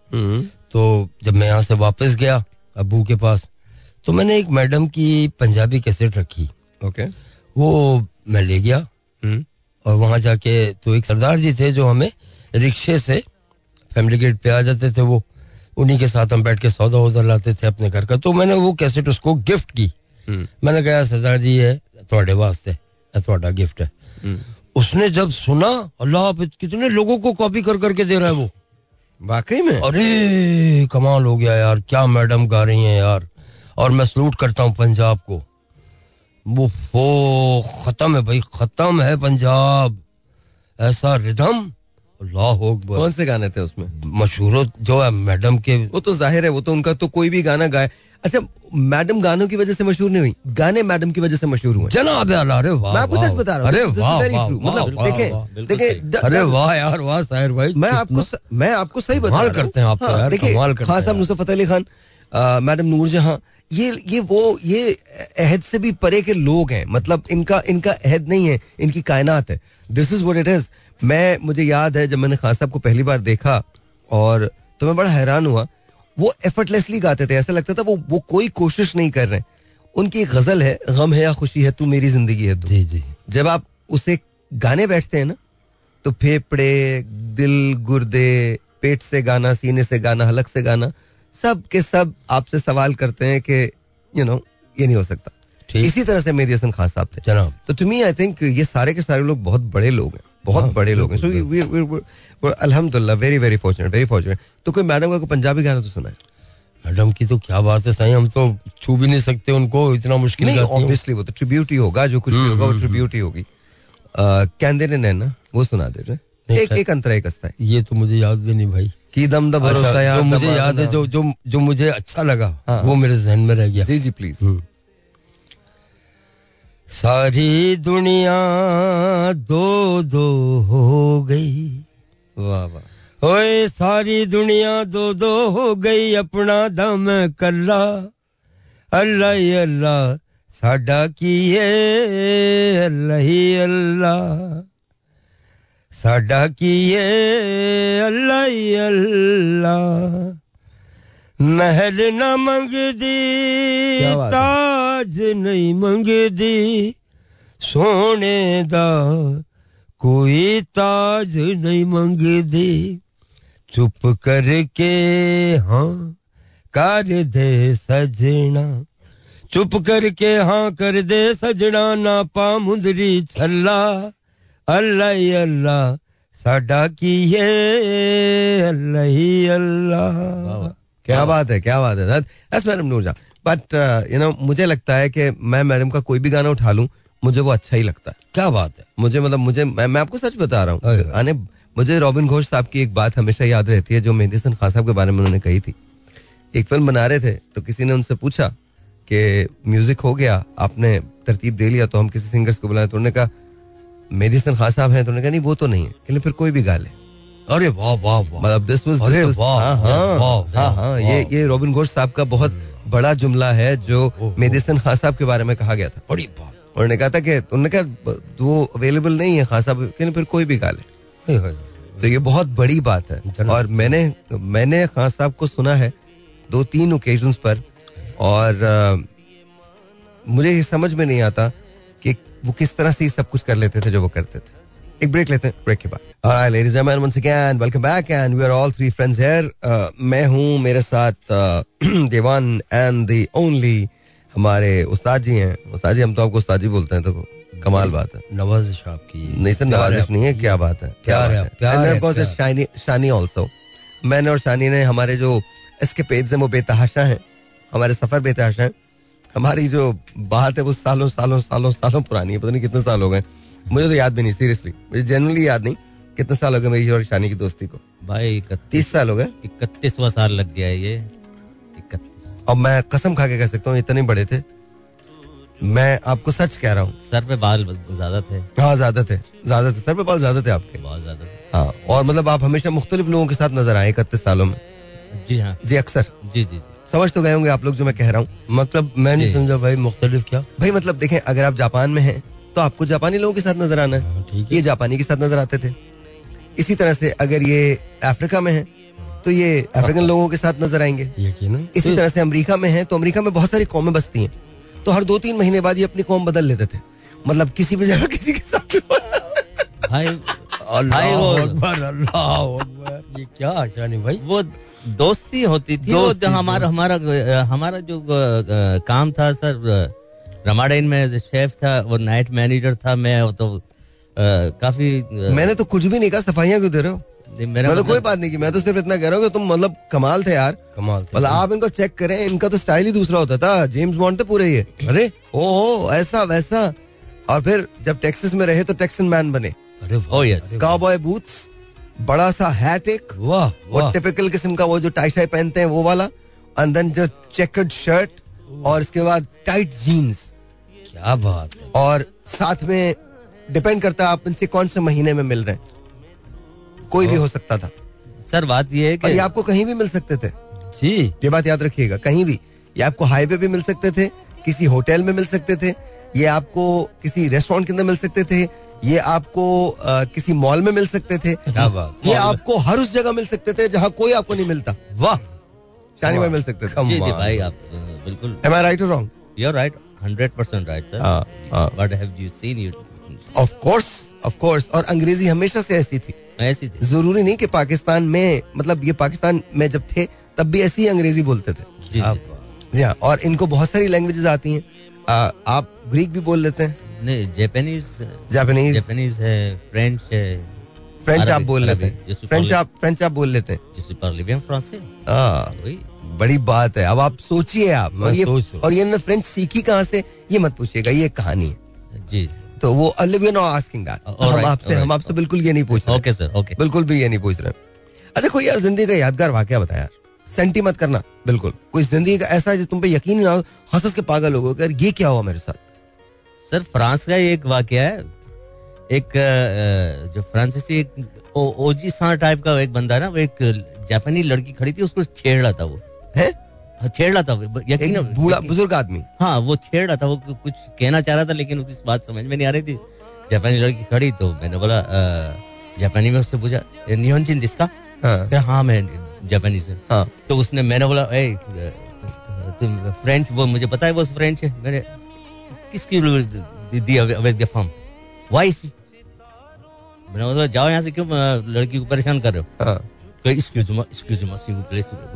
तो जब मैं यहाँ से वापस गया अबू के पास तो मैंने एक मैडम की पंजाबी कैसेट रखी। ओके वो मैं ले गया। और वहाँ जाके तो एक सरदार जी थे जो हमें रिक्शे से फैमिली गेट पे आ जाते थे वो। उन्हीं के साथ हम बैठ के सौदा वौदा लाते थे अपने घर का। तो मैंने वो कैसेट उसको गिफ्ट की। मैंने कहा सरदार जी ये थोड़े वास्ते थोड़ा गिफ्ट है। उसने जब सुना अल्लाह कितने लोगों को कॉपी कर करके दे रहा है वो। वाकई में? अरे कमाल हो गया यार क्या मैडम गा रही हैं यार। और मैं सलूट करता हूँ पंजाब को। वो वो खत्म है भाई खत्म है पंजाब। ऐसा रिदम कौन से गाने थे उसमें? मशहूर जो है मैडम के वो तो ज़ाहिर है वो तो उनका तो कोई भी गाना गाए। अच्छा मैडम गानों की वजह से मशहूर नहीं हुई। गाने मैडम की वजह से मशहूर हुए। जनाब अल्लाह अरे वाह मैं आपको सच बता रहा हूँ अरे वाह मतलब देखें देखें अरे वाह यार वाह साहिर भाई मैं आपको मैं आपको सही बता रहा करते हैं आप तो हाँ, देखिए, हैं। साहब। नुसरत अली खान मैडम नूरजहां ये ये वो ये अहद से भी परे के लोग हैं। मतलब इनका इनका अहद नहीं है इनकी कायनात है। This is what it is मैं मुझे याद है जब मैंने खान साहब को पहली बार देखा और तो मैं बड़ा हैरान हुआ। वो एफर्टलेसली गाते थे ऐसा लगता था वो वो कोई कोशिश नहीं कर रहे उनकी एक गज़ल है गम है या खुशी है तू मेरी ज़िंदगी है तू जी जी। जब आप उसे गाने बैठते हैं ना तो फेफड़े दिल गुर्दे पेट से गाना सीने से गाना हलक से गाना सब के सब आपसे सवाल करते हैं कि यू नो ये नहीं हो सकता। इसी तरह से मेहदी हसन खान साहब थे। तो टू मी आई थिंक ये सारे के सारे लोग बहुत बड़े लोग हैं। बहुत हाँ, बड़े लोग हैं। सो अल्हम्दुलिल्लाह very very fortunate very fortunate तो कोई मैडम का कोई पंजाबी गाना तो सुना है? मैडम की तो क्या बात है सही हम तो छू भी नहीं सकते उनको इतना मुश्किल नहीं ऑब्वियसली वो तो ट्रिब्यूट ही होगा जो कुछ भी होगा वो ट्रिब्यूट ही होगी। कैंदे ने नैना वो सुना दे रहे एक एक अंतरा एक हस्ता है। ये तो मुझे याद भी नहीं भाई। की दम द भरोसा अच्छा, यार मुझे याद है जो जो जो मुझे अच्छा लगा हाँ। वो मेरे जहन में रह गया। जी जी प्लीज़ हम्म। सारी दुनिया दो दो हो गई। वाह वाह। ओए सारी दुनिया दो दो हो गई अपना दम कल्ला। अल्लाह ही अल्लाह साडा की है? अल्लाह ही अल्लाह। साडा की है? अल्लाह ही अल्लाह। महल न मंगदी क्या ताज नहीं मंगदी। सोने दा कोई ताज नहीं मंगदी। चुप करके हाँ कर दे सजना। चुप करके हाँ कर दे सजना, ना पा मुंदरी छल्ला। अल्लाह अल्लाह, साडा की है? अल्लाह अल्लाह। क्या बात है, क्या बात है। That's madam Noorjehan but you know मुझे लगता है कि मैं मैडम का कोई भी गाना उठा लूँ मुझे वो अच्छा ही लगता है। क्या बात है? मुझे मतलब मुझे मैं, मैं आपको सच बता रहा हूँ। आने मुझे रॉबिन घोष साहब की एक बात हमेशा याद रहती है जो मेहदी हसन खान साहब के बारे में उन्होंने कही थी। एक फ़िल्म बना रहे थे तो किसी ने उनसे पूछा कि म्यूज़िक हो गया आपने तरतीब दे लिया तो हम किसी सिंगर्स को बुलाए तो उन्होंने कहा मेहदी हसन खान साहब हैं। तो उन्होंने कहा नहीं वो तो नहीं है। कहले फिर कोई भी गा ले अरे वाह वाह वाह। मतलब दिस वाज अरे वाह, हाँ हाँ वाह, हाँ वाह। ये ये रॉबिन घोष साहब का बहुत बड़ा जुमला है जो मेहदी हसन खान साहब के बारे में कहा गया था। बड़ी बात। उन्होंने कहा था कि उन्होंने कहा वो अवेलेबल नहीं है खान साहब कहने फिर कोई भी गा ले। हाय, हाय। तो ये बहुत बड़ी बात है। और मैंने मैंने खान साहब को सुना है दो तीन ओकेजन्स पर और अ, मुझे ये समझ में नहीं आता कि वो किस तरह से ये सब कुछ कर लेते थे जो वो करते थे। एक ब्रेक लेते हैं ब्रेक के बाद। Alright, ladies and gentlemen, once again, welcome back and we are all three friends here. Uh, मैं हूँ मेरे साथ देवान एंड द ओनली हमारे उस्ताद जी हैं। उस्ताद जी हम तो आपको उस्ताद जी बोलते हैं तो कमाल बात है। नवाजिश आपकी नहीं सर नवाजिश नहीं है क्या बात है क्या प्यार बात है, प्यार And है। शानी शानी ऑल्सो मैंने और शानी ने हमारे जो इसके पेज हैं वो बेतहाशा हैं। हमारे सफ़र बेतहाशा हैं। हमारी जो बात है वो सालों सालों सालों सालों पुरानी है। पता नहीं कितने साल हो गए। मुझे तो याद भी नहीं सीरियसली मुझे जनरली याद नहीं कितने साल हो गए मेरी और शानी की दोस्ती को। भाई इकतीस तीस साल हो गए? इकतीसवा साल लग गया है ये। इकतीस। और मैं कसम खा के कह सकता हूँ इतने बड़े थे। मैं आपको सच कह रहा हूँ। सर पे बाल ज़्यादा थे। हाँ ज़्यादा थे। ज़्यादा थे। सर पे बाल ज़्यादा थे आपके। बहुत ज़्यादा थे। हाँ और मतलब आप हमेशा मुख्तलिफ़ लोगों के साथ नज़र आए इकतीस सालों में। जी हाँ। जी अक्सर। जी जी जी। समझ तो गए होंगे आप लोग जो मैं कह रहा हूँ। मतलब मैं नहीं समझा भाई मुख्तलिफ़ क्या? भाई मतलब देखें अगर आप जापान में हैं तो आपको जापानी लोगों के साथ नज़र आना है। हाँ, ठीक है। ये जापानी के साथ नज़र आते थे। इसी तरह से अगर ये अफ्रीका में है तो ये अफ्रीकन लोगों के साथ नज़र आएँगे। यकीन इसी तरह से अमेरिका में है तो अमेरिका में बहुत सारी कौमें बसती हैं। तो हर दो तीन महीने बाद ये अपनी कौम बदल लेते थे। मतलब किसी भी जगह किसी के साथ वो ये क्या आशानी भाई। वो दोस्ती होती थी वो दोस्ती, जो हमारा हमारा हमारा जो काम था सर रमाडेन में शेफ था वो नाइट मैनेजर था मैं वो तो काफ़ी मैंने तो कुछ भी नहीं कहा सफाइयाँ क्यों दे रहे हो? मेरा तो मतलब- कोई बात नहीं की मैं तो सिर्फ़ इतना कह रहा हूँ कि तुम मतलब कमाल थे यार। कमाल थे। मतलब आप इनको चेक करें इनका तो स्टाइल ही दूसरा होता था। जेम्स बॉन्ड थे पूरे ये अरे ओहो ऐसा वैसा। और फिर जब टेक्सास में रहे तो टेक्सन मैन बने। अरे. काउबॉय बूट्स बड़ा सा हैट एक। वाह वो टिपिकल किस्म का वो जो टाई शाई पहनते हैं वो वाला। एंड देन जो चेकर्ड शर्ट और इसके बाद टाइट जीन्स क्या बात है। और साथ में डिपेंड करता है आप इनसे कौन से महीने में मिल रहे हैं। कोई भी हो सकता था। सर बात ये है और ये कि आपको कहीं भी मिल सकते थे। जी। ये बात याद रखिएगा कहीं भी। ये आपको हाईवे पे मिल सकते थे किसी होटल में मिल सकते थे ये आपको किसी रेस्टोरेंट के अंदर मिल सकते थे ये आपको अ, किसी मॉल में मिल सकते थे। ये आपको हर उस जगह मिल सकते थे जहाँ कोई आपको नहीं मिलता। वाह। शानी में मिल सकते थे। जी जी भाई आप बिल्कुल। एम आई राइट और wrong you are right of course और अंग्रेज़ी हमेशा से ऐसी थी। ऐसी थी। ज़रूरी नहीं कि पाकिस्तान में मतलब ये पाकिस्तान में जब थे तब भी ऐसी ही अंग्रेज़ी बोलते थे। जी। हाँ और इनको बहुत सारी लैंग्वेजेस आती हैं। आ, आप ग्रीक भी बोल लेते हैं। नहीं जापानीज जापानीज जापानीज है फ्रेंच है फ्रेंच आप बोल लेते हैं। फ्रेंच आप फ्रेंच आप बोल लेते हैं। बड़ी बात है। अब आप सोचिए आप और ये। और ये इन्होंने फ्रेंच सीखी कहाँ से? ये मत पूछिएगा ये कहानी है। जी। तो वो अलिविया नो आस्किंग दैट हम आपसे हम आपसे बिल्कुल ये नहीं पूछ रहे। ओके सर ओके बिल्कुल भी ये नहीं पूछ रहे। अच्छा कोई यार ज़िंदगी का यादगार वाक्य बता यार। सेंटी मत करना बिल्कुल। कोई ज़िंदगी का ऐसा जो तुम पे यकीन ना हो हंस हंस के पागल हो गए यार ये क्या हुआ मेरे साथ? सर फ्रांस का एक वाक्य है। एक जो फ्रांसीसी एक ओजी सा टाइप का एक बंदा ना वो एक जापानी लड़की खड़ी थी उसको छेड़ रहा था वो। है? हाँ, छेड़ रहा था यकीन बूढ़ा बुज़ुर्ग आदमी। हाँ वो छेड़ रहा था वो कुछ कहना चाह रहा था लेकिन उसकी बात समझ में नहीं आ रही थी। जापानी लड़की खड़ी तो मैंने बोला जापानी में उससे पूछा नियोन चिन जिसका हाँ। फिर हाँ मैं जापानी से। हाँ। तो उसने मैंने बोला ए तुम फ्रेंच वो मुझे पता है वो फ्रेंच है। मैंने किसकी दी- फॉर्म? Y C. मैंने बोला जाओ यहाँ से क्यों लड़की को परेशान कर रहे हो। एक्सक्यूज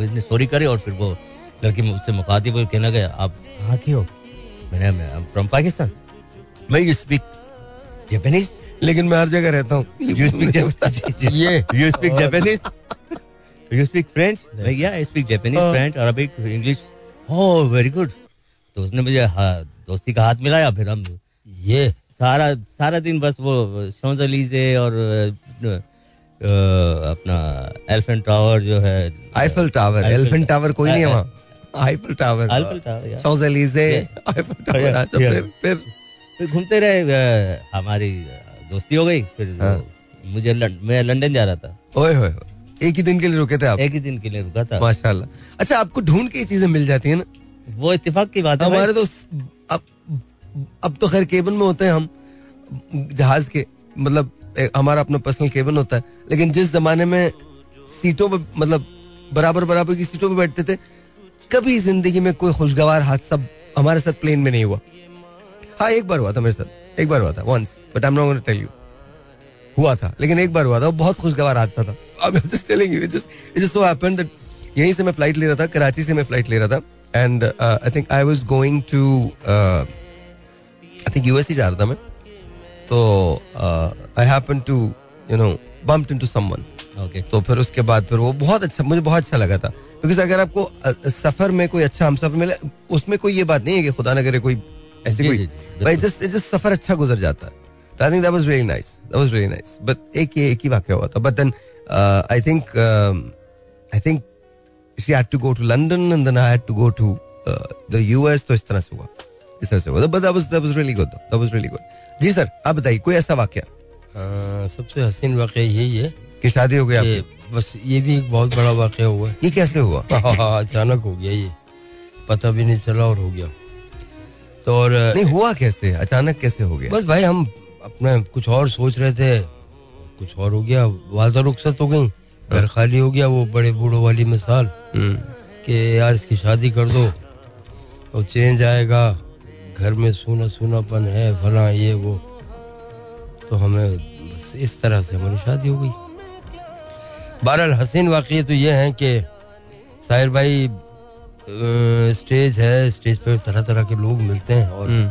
इसने सॉरी करे। और फिर वो लड़की मुझसे मुखातिब हुई कहने लगे आप कहाँ के हो? मैंने मैं फ्रॉम पाकिस्तान मैं यू स्पीक जापानीज लेकिन मैं हर जगह रहता हूँ। यू। स्पीक ये you speak Japanese you speak French I speak Japanese. French Arabic English oh very good तो उसने मुझे हाँ, दोस्ती का हाथ मिलाया फिर हम ये। सारा सारा दिन बस वो शोंजलीजे और अपना एलिफेंट टावर जो है आईफल टावर एलिफेंट टावर कोई नहीं है वहाँ। Eiffel tower. आईफल टावर अच्छा फिर फिर फिर घूमते रहे हमारी दोस्ती हो गई फिर हाँ। मुझे लं- मैं लंदन जा रहा था। ओए होए। एक ही दिन के लिए रुके थे आप? एक ही दिन के लिए रुका था। माशाल्लाह। अच्छा आपको ढूंढ के ये चीज़ें मिल जाती है ना? वो इत्तेफाक की बात है हमारे तो अब अब तो खैर केबन में होते हैं हम जहाज़ के मतलब हमारा अपना पर्सनल केबन होता है। लेकिन जिस जमाने में सीटों पर मतलब बराबर बराबर की सीटों पर बैठते थे, कभी ज़िंदगी में कोई खुशगवार हादसा हमारे साथ प्लेन में नहीं हुआ। हाँ एक बार हुआ था मेरे साथ, एक बार हुआ था once but I am not tell you हुआ था, लेकिन एक बार हुआ था बहुत खुशगवार हादसा था। just it just so happened that यहीं से मैं फ़्लाइट ले रहा था, कराची से मैं फ़्लाइट ले रहा था and I think I was going to I think US ही जा रहा था मैं। तो I happen to you know bumped into someone okay तो फिर उसके बाद फिर वो बहुत अच्छा मुझे बहुत अच्छा लगा था। बिकॉज़ अगर आपको सफ़र में कोई अच्छा हम सफ़र मिले उसमें कोई ये बात नहीं है कि खुदा न करे कोई ऐसी कोई भाई जस्ट जस्ट सफ़र अच्छा गुजर जाता है। तो I think that was really nice that was really nice but एक ही एक ही वाकया हुआ था। But then I think I think she had to go to London and then I had to go to the US तो इस तरह से हुआ। इस तरह से हुआ। But that was that was really good that was really good ji sir आप बताइए कोई ऐसा वाकया? सबसे हसीन वाक़ यही है कि शादी हो गई बस ये भी एक बहुत बड़ा वाक़ हुआ है। ये कैसे हुआ? हाँ, अचानक हो गया ये। पता भी नहीं चला और हो गया। तो और नहीं हुआ कैसे? अचानक कैसे हो गया? बस भाई हम अपने कुछ और सोच रहे थे। कुछ और हो गया वादा रुखसत हो गई। घर खाली हो गया वो बड़े बूढ़ों वाली मिसाल। हम्म, कि यार इसकी शादी कर दो। और चेंज आएगा। घर में सूना सूनापन है फला ये वो। तो हमें बस इस तरह से हमारी शादी हो गई। बहरहाल हसीन वाकई तो ये है कि साहिर भाई स्टेज है स्टेज पर तरह तरह के लोग मिलते हैं और हम्म,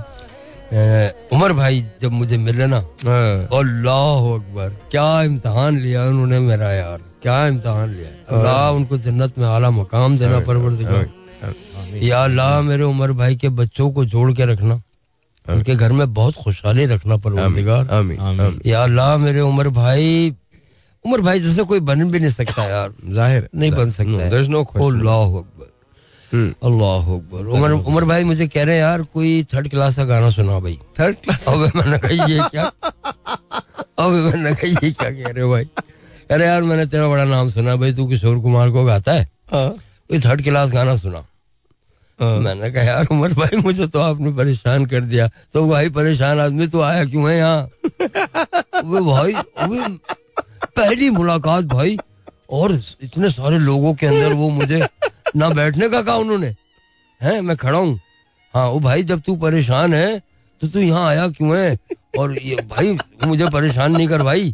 उमर भाई जब मुझे मिले ना हाँ, अल्लाह अकबर क्या इम्तहान लिया उन्होंने मेरा यार क्या इम्तहान लिया। अल्लाह उनको जन्नत में आला मकाम देना परवरदिगार। या अल्लाह मेरे उमर भाई के बच्चों को जोड़ के रखना। उनके घर में बहुत खुशहाली रखना परवरदिगार या अल्लाह मेरे उमर भाई उमर भाई जैसे कोई बन भी नहीं सकता यार। ज़ाहिर नहीं बन सकता है। नो अल्लाह अकबर। हम्म। अल्लाह अकबर। उमर उमर भाई मुझे कह रहे हैं यार कोई थर्ड क्लास का गाना सुना भाई। थर्ड क्लास अब मैंने कहा ये क्या? अब मैंने कहा ये क्या कह रहे हो भाई? अरे यार मैंने तेरा बड़ा नाम सुना भाई तू किशोर कुमार को गाता है? हाँ। कोई थर्ड क्लास गाना सुना। मैंने कहा यार उमर भाई मुझे तो आपने परेशान कर दिया। तो भाई परेशान आदमी तो आया क्यों है यहाँ? अबे भाई अबे पहली मुलाकात भाई और इतने सारे लोगों के अंदर वो मुझे ना बैठने का कहा उन्होंने। हैं मैं खड़ा हूँ। हाँ वो भाई जब तू परेशान है तो तू यहाँ आया क्यों है? और ये भाई मुझे परेशान नहीं कर भाई।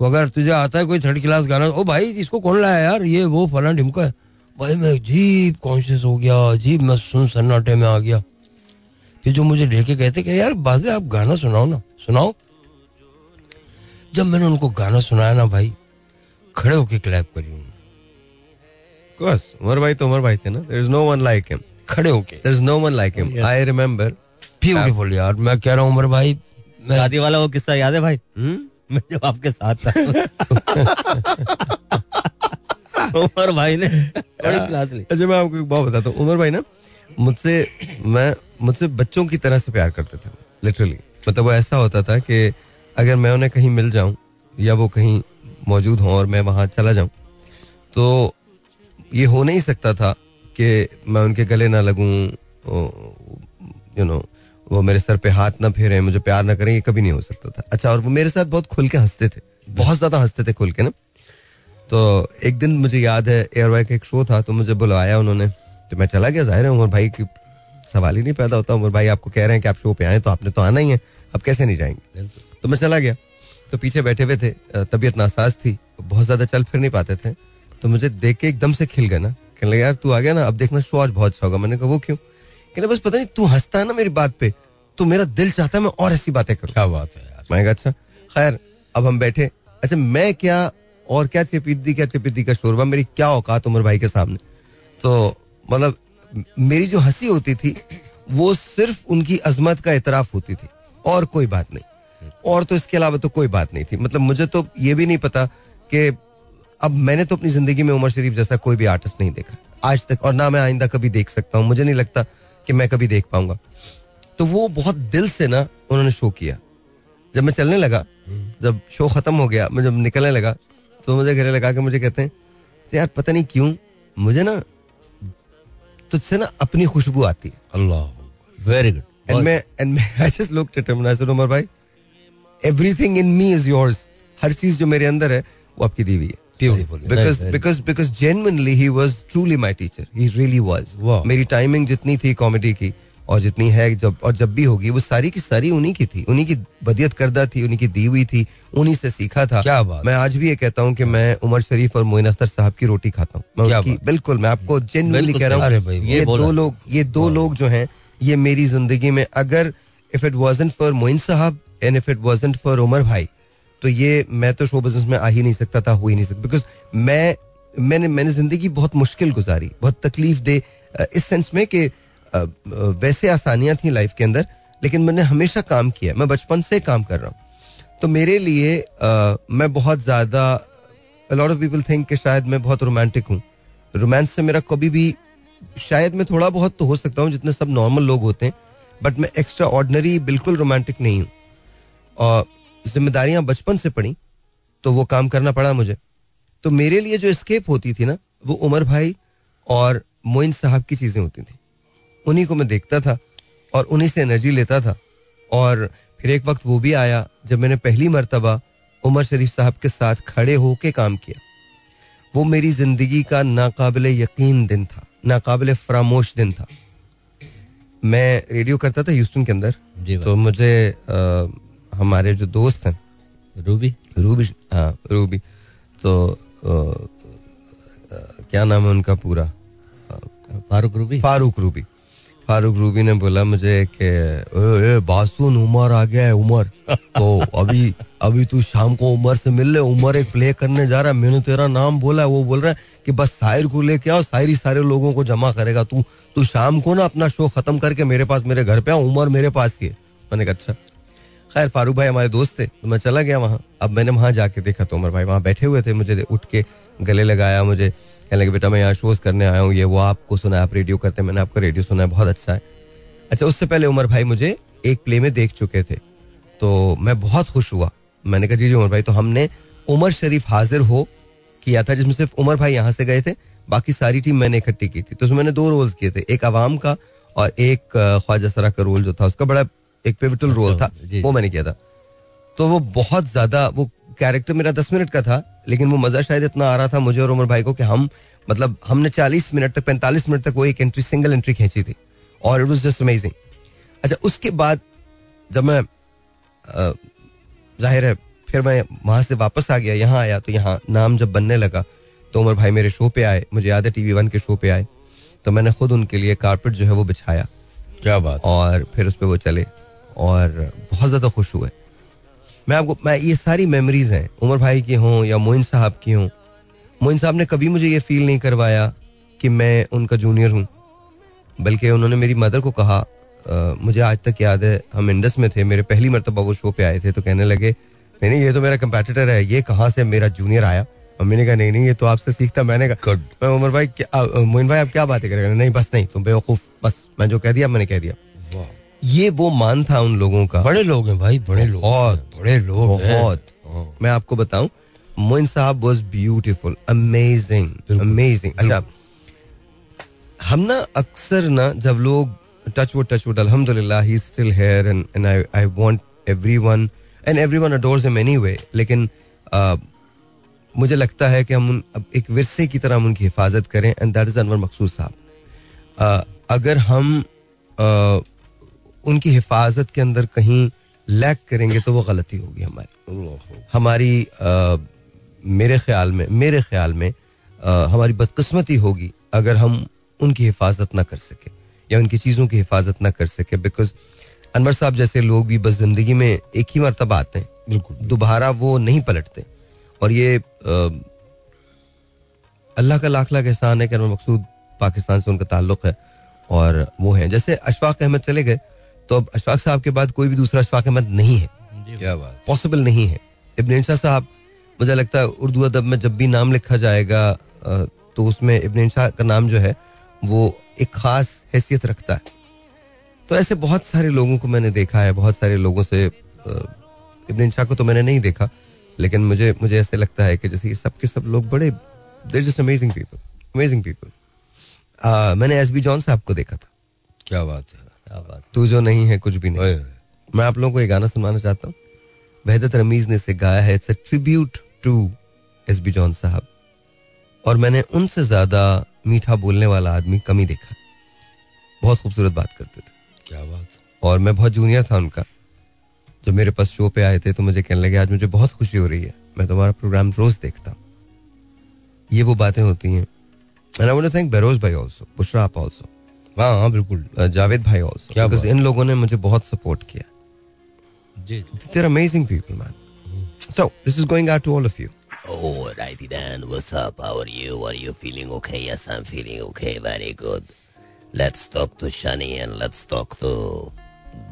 अगर तुझे आता है कोई थर्ड क्लास गाना ओ भाई इसको कौन लाया यार? ये वो फला ढिमका है। भाई मैं अजीब कॉन्शियस हो गया अजीब मैं सुन सन्नाटे में आ गया। फिर जो मुझे लेके कहते कि यार बाजे आप गाना सुनाओ ना सुनाओ। जब मैंने उनको गाना सुनाया ना भाई खड़े होके क्लैप करी उन्होंने। उमर भाई तो उमर भाई थे ना there is no one like him खड़े होके। There is no one like him I remember beautiful यार मैं कह रहा हूँ उमर भाई मैं शादी वाला वो किस्सा याद है भाई? हम्म? मैं जब आपके साथ था। उमर भाई ने। बड़ी क्लास ली। अच्छा मैं आपको एक बात बताता हूँ। उमर भाई ना मुझसे मैं मुझसे बच्चों की तरह से प्यार करते थे लिटरली मतलब वो ऐसा होता था कि अगर मैं उन्हें कहीं मिल जाऊँ या वो कहीं मौजूद हों और मैं वहाँ चला जाऊँ तो ये हो नहीं सकता था कि मैं उनके गले ना लगूं यू नो वो मेरे सर पे हाथ ना फेरें मुझे प्यार ना करें ये कभी नहीं हो सकता था। अच्छा और वो मेरे साथ बहुत खुल के हँसते थे। बहुत ज़्यादा हँसते थे खुल के ना। तो एक दिन मुझे याद है एयरवाई का एक शो था तो मुझे बुलवाया उन्होंने। तो मैं चला गया ज़ाहिर है उमर भाई की सवाल ही नहीं पैदा होता। उमर भाई आपको कह रहे हैं कि आप शो पे आए तो आपने तो आना ही है। अब कैसे नहीं जाएँगे? तो मैं चला गया। तो पीछे बैठे हुए थे तबीयत नासाज थी बहुत ज़्यादा चल फिर नहीं पाते थे। तो मुझे देख के एकदम से खिल गए ना। कहने लगे यार तू आ गया ना अब देखना शो आज बहुत अच्छा होगा। मैंने कहा वो क्यों? कहने बस पता नहीं तू हंसता है ना मेरी बात पे तो मेरा दिल चाहता है मैं और ऐसी बातें करूँ। क्या बात है यार। मैं कहा अच्छा खैर अब हम बैठे। अच्छा मैं क्या और क्या चेपीदी क्या चेपीदी का शोरबा, मेरी क्या औकात उमर भाई के सामने? तो मतलब मेरी जो हँसी होती थी, वो सिर्फ़ उनकी अजमत का इतराफ होती थी, और कोई बात नहीं। और तो इसके अलावा तो कोई बात नहीं थी। मतलब मुझे तो ये भी नहीं पता कि अब मैंने तो अपनी ज़िंदगी में उमर शरीफ जैसा कोई भी आर्टिस्ट नहीं देखा, आज तक, और ना मैं आइंदा कभी देख सकता हूँ। मुझे नहीं लगता कि मैं कभी देख पाऊँगा। तो वो बहुत दिल से ना उन्होंने शो किया। जब मैं चलने लगा, जब शो खत्म हो गया, मैं जब निकलने लगा तो मुझे घरे लगा के मुझे कहते हैं "तो यार पता नहीं क्यों मुझे ना तुझसे ना अपनी खुशबू आती है. अल्लाह वेरी गुड एंड मैं एंड मैं I just looked at him I Umar भाई everything in me is yours हर चीज़ जो मेरे अंदर है वो आपकी दी हुई है because because because genuinely he was truly my teacher he really was. मेरी टाइमिंग जितनी थी कॉमेडी की और जितनी है जब और जब भी होगी वो सारी की सारी उन्हीं की थी उन्हीं की बदियत करदा थी उन्हीं की दी हुई थी उन्हीं से सीखा था। क्या बात। मैं आज भी ये कहता हूँ कि मैं उमर शरीफ और मोइन अख्तर साहब की रोटी खाता हूँ। बिल्कुल मैं आपको जेनवनली कह रहा हूँ ये दो लोग ये दो लोग जो हैं ये मेरी ज़िंदगी में अगर if it wasn't for Moin साहब and if it wasn't for Umar भाई तो ये मैं तो शो बिज़नेस में आ ही नहीं सकता था हो ही नहीं सकता। बिकॉज़ मैं मैंने मैंने ज़िंदगी बहुत मुश्किल गुजारी बहुत तकलीफ़ दे इस सेंस में कि वैसे आसानियाँ थी लाइफ के अंदर लेकिन मैंने हमेशा काम किया मैं बचपन से काम कर रहा हूँ। तो मेरे लिए अ, मैं बहुत ज़्यादा लॉट ऑफ़ पीपल थिंक कि शायद मैं बहुत रोमांटिक हूँ। रोमांस से मेरा कभी भी शायद मैं थोड़ा बहुत तो हो सकता हूँ जितने सब नॉर्मल लोग होते हैं बट मैं एक्स्ट्रा ऑर्डनरी बिल्कुल रोमांटिक नहीं हूँ। और जिम्मेदारियाँ बचपन से पड़ी तो वो काम करना पड़ा मुझे। तो मेरे लिए जो स्केप होती थी ना वो उमर भाई और मोइन साहब की चीज़ें होती थी। उन्हीं को मैं देखता था और उन्हीं से एनर्जी लेता था। और फिर एक वक्त वो भी आया जब मैंने पहली मरतबा उमर शरीफ साहब के साथ खड़े होके काम किया। वो मेरी ज़िंदगी का नाकाबिल यकीन दिन था नाकाबिल फरामोश दिन था। मैं रेडियो करता था ह्यूस्टन के अंदर जी तो मुझे अ, हमारे जो दोस्त हैं रूबी? रूबी हाँ रूबी। तो अ, अ, क्या नाम है उनका पूरा? Farooq Ruby? Farooq Ruby. Farooq Ruby ने बोला मुझे कि "ए, ए, बासुन उमर आ गया है उमर। तो अभी अभी तू शाम को उमर से मिल ले उमर एक प्ले करने जा रहा है। मैंने तेरा नाम बोला है वो बोल रहा है कि बस साहिर को लेके आओ ही सारे लोगों को जमा करेगा तू। तू शाम को ना अपना शो खत्म करके मेरे पास मेरे घर पे आ उमर मेरे पास है। मैंने कहा अच्छा खैर फारूक भाई हमारे दोस्त थे तो मैं चला गया वहाँ। अब मैंने वहाँ जाके देखा तो उमर भाई वहाँ बैठे हुए थे मुझे उठ के गले लगाया मुझे कहने लगे बेटा मैं यहाँ शोज़ करने आया हूँ। ये वो आपको सुना आप रेडियो करते हैं। मैंने आपका रेडियो सुना है बहुत अच्छा है। अच्छा उससे पहले उमर भाई मुझे एक प्ले में देख चुके थे। तो मैं बहुत खुश हुआ। मैंने कहा जी जी उमर भाई तो हमने उमर शरीफ हाजिर हो किया था जिसमें सिर्फ़ उमर भाई यहाँ से गए थे। बाकी सारी टीम मैंने इकट्ठी की थी। तो उसमें मैंने दो रोल्स किए थे एक आवाम का और एक ख्वाजा सरा का रोल जो था उसका बड़ा एक पिवटल रोल था। वो मैंने किया था। तो वो बहुत ज़्यादा वो कैरेक्टर मेरा दस मिनट का था लेकिन वो मज़ा शायद इतना आ रहा था मुझे और उमर भाई को कि हम मतलब हमने चालीस मिनट तक पैंतालीस मिनट तक वो एक एंट्री सिंगल एंट्री खींची थी और इट वॉज़ जस्ट अमेजिंग अच्छा उसके बाद जब मैं ज़ाहिर है फिर मैं वहाँ से वापस आ गया यहाँ आया तो यहाँ नाम जब बनने लगा तो उमर भाई मेरे शो पे आए मुझे याद है टीवी वन के शो पे आए तो मैंने खुद उनके लिए कारपेट जो है वो बिछाया क्या बात। और फिर उस पर वो चले और बहुत ज़्यादा खुश हुए। मैं आपको मैं ये सारी मेमोरीज हैं। उमर भाई की हों या मोइन साहब की हों। मोइन साहब ने कभी मुझे ये फील नहीं करवाया कि मैं उनका जूनियर हूँ। बल्कि उन्होंने मेरी मदर को कहा अ, मुझे आज तक याद है हम इंडस में थे मेरे पहली मरतबा वो शो पे आए थे। तो कहने लगे नहीं नहीं ये तो मेरा कंपेटिटर है ये कहाँ से मेरा जूनियर आया? मम्मी ने कहा नहीं नहीं ये तो आपसे सीखता मैंने कहा मैं उमर भाई क्या मोइन भाई आप क्या बातें करेंगे नहीं बस नहीं तुम बेवकूफ़ बस मैं जो कह दिया मैंने कह दिया। ये वो मान था उन लोगों का। बड़े लोग हैं भाई बड़े लोग बहुत, बड़े लोग बहुत। हाँ। मैं आपको बताऊँ मोइन साहब वाज ब्यूटीफुल अमेजिंग अमेजिंग अच्छा हम ना अक्सर ना जब लोग टच वुड टच वुड अल्हम्दुलिल्लाह he still here and and I I want everyone and everyone adores him anyway लेकिन मुझे लगता है कि हम उन, अब एक विरसे की तरह हम उनकी हिफाजत करें and that is Anwar Maqsood साहब। अगर हम अ, उनकी हिफाजत के अंदर कहीं लैक करेंगे तो वो गलती होगी हमारी। हमारी अ, मेरे ख्याल में मेरे ख्याल में अ, हमारी बदकस्मती होगी अगर हम उनकी हिफाजत ना कर सके या उनकी चीज़ों की हिफाजत ना कर सके। बिकॉज़ अनवर साहब जैसे लोग भी बस ज़िंदगी में एक ही मरतबा आते हैं। बिल्कुल दोबारा वो नहीं पलटते। और ये अल्लाह का लाख लाख एहसान है कि अनवर मकसूद पाकिस्तान से उनका ताल्लुक है और वो हैं। जैसे अशफाक अहमद चले गए तो अब अशफाक साहब के बाद कोई भी दूसरा अशफाक अहमद नहीं है। क्या बात। पॉसिबल नहीं है। इब्न साहब मुझे लगता है उर्दू अदब में जब भी नाम लिखा जाएगा तो उसमें इब्न इंशा का नाम जो है वो एक खास हैसियत रखता है। तो ऐसे बहुत सारे लोगों को मैंने देखा है बहुत सारे लोगों से इब्न इंशा को तो मैंने नहीं देखा लेकिन मुझे मुझे ऐसे लगता है कि जैसे ये सब के सब लोग बड़े there just amazing people amazing people मैंने एस बी जॉन साहब को देखा था। क्या बात है। क्या बात तू जो नहीं है कुछ भी नहीं। मैं आप लोगों को एक गाना सुनवाना चाहता हूँ। वहदत रमीज ने इसे गाया है। It's a tribute to S B John साहब। और मैंने उनसे ज़्यादा मीठा बोलने वाला आदमी कम ही देखा। बहुत खूबसूरत बात करते थे। क्या बात और मैं बहुत जूनियर था उनका। जब मेरे पास शो पे आए थे तो मुझे कहने लगे आज मुझे बहुत खुशी हो रही है। मैं तुम्हारा प्रोग्राम रोज देखता हूँ। ये वो बातें होती हैं। And I want to thank Beroz भाई आल्सो बुशरा आप आल्सो हाँ हाँ बिल्कुल जावेद भाई बिकॉज़ इन लोगों ने मुझे बहुत सपोर्ट किया जी They're amazing people, man. So, this is going out to all of you. Oh, righty then. What's up? How are you? Are you feeling okay? Yes, I'm feeling okay. Very good. Let's talk to Shani and let's talk to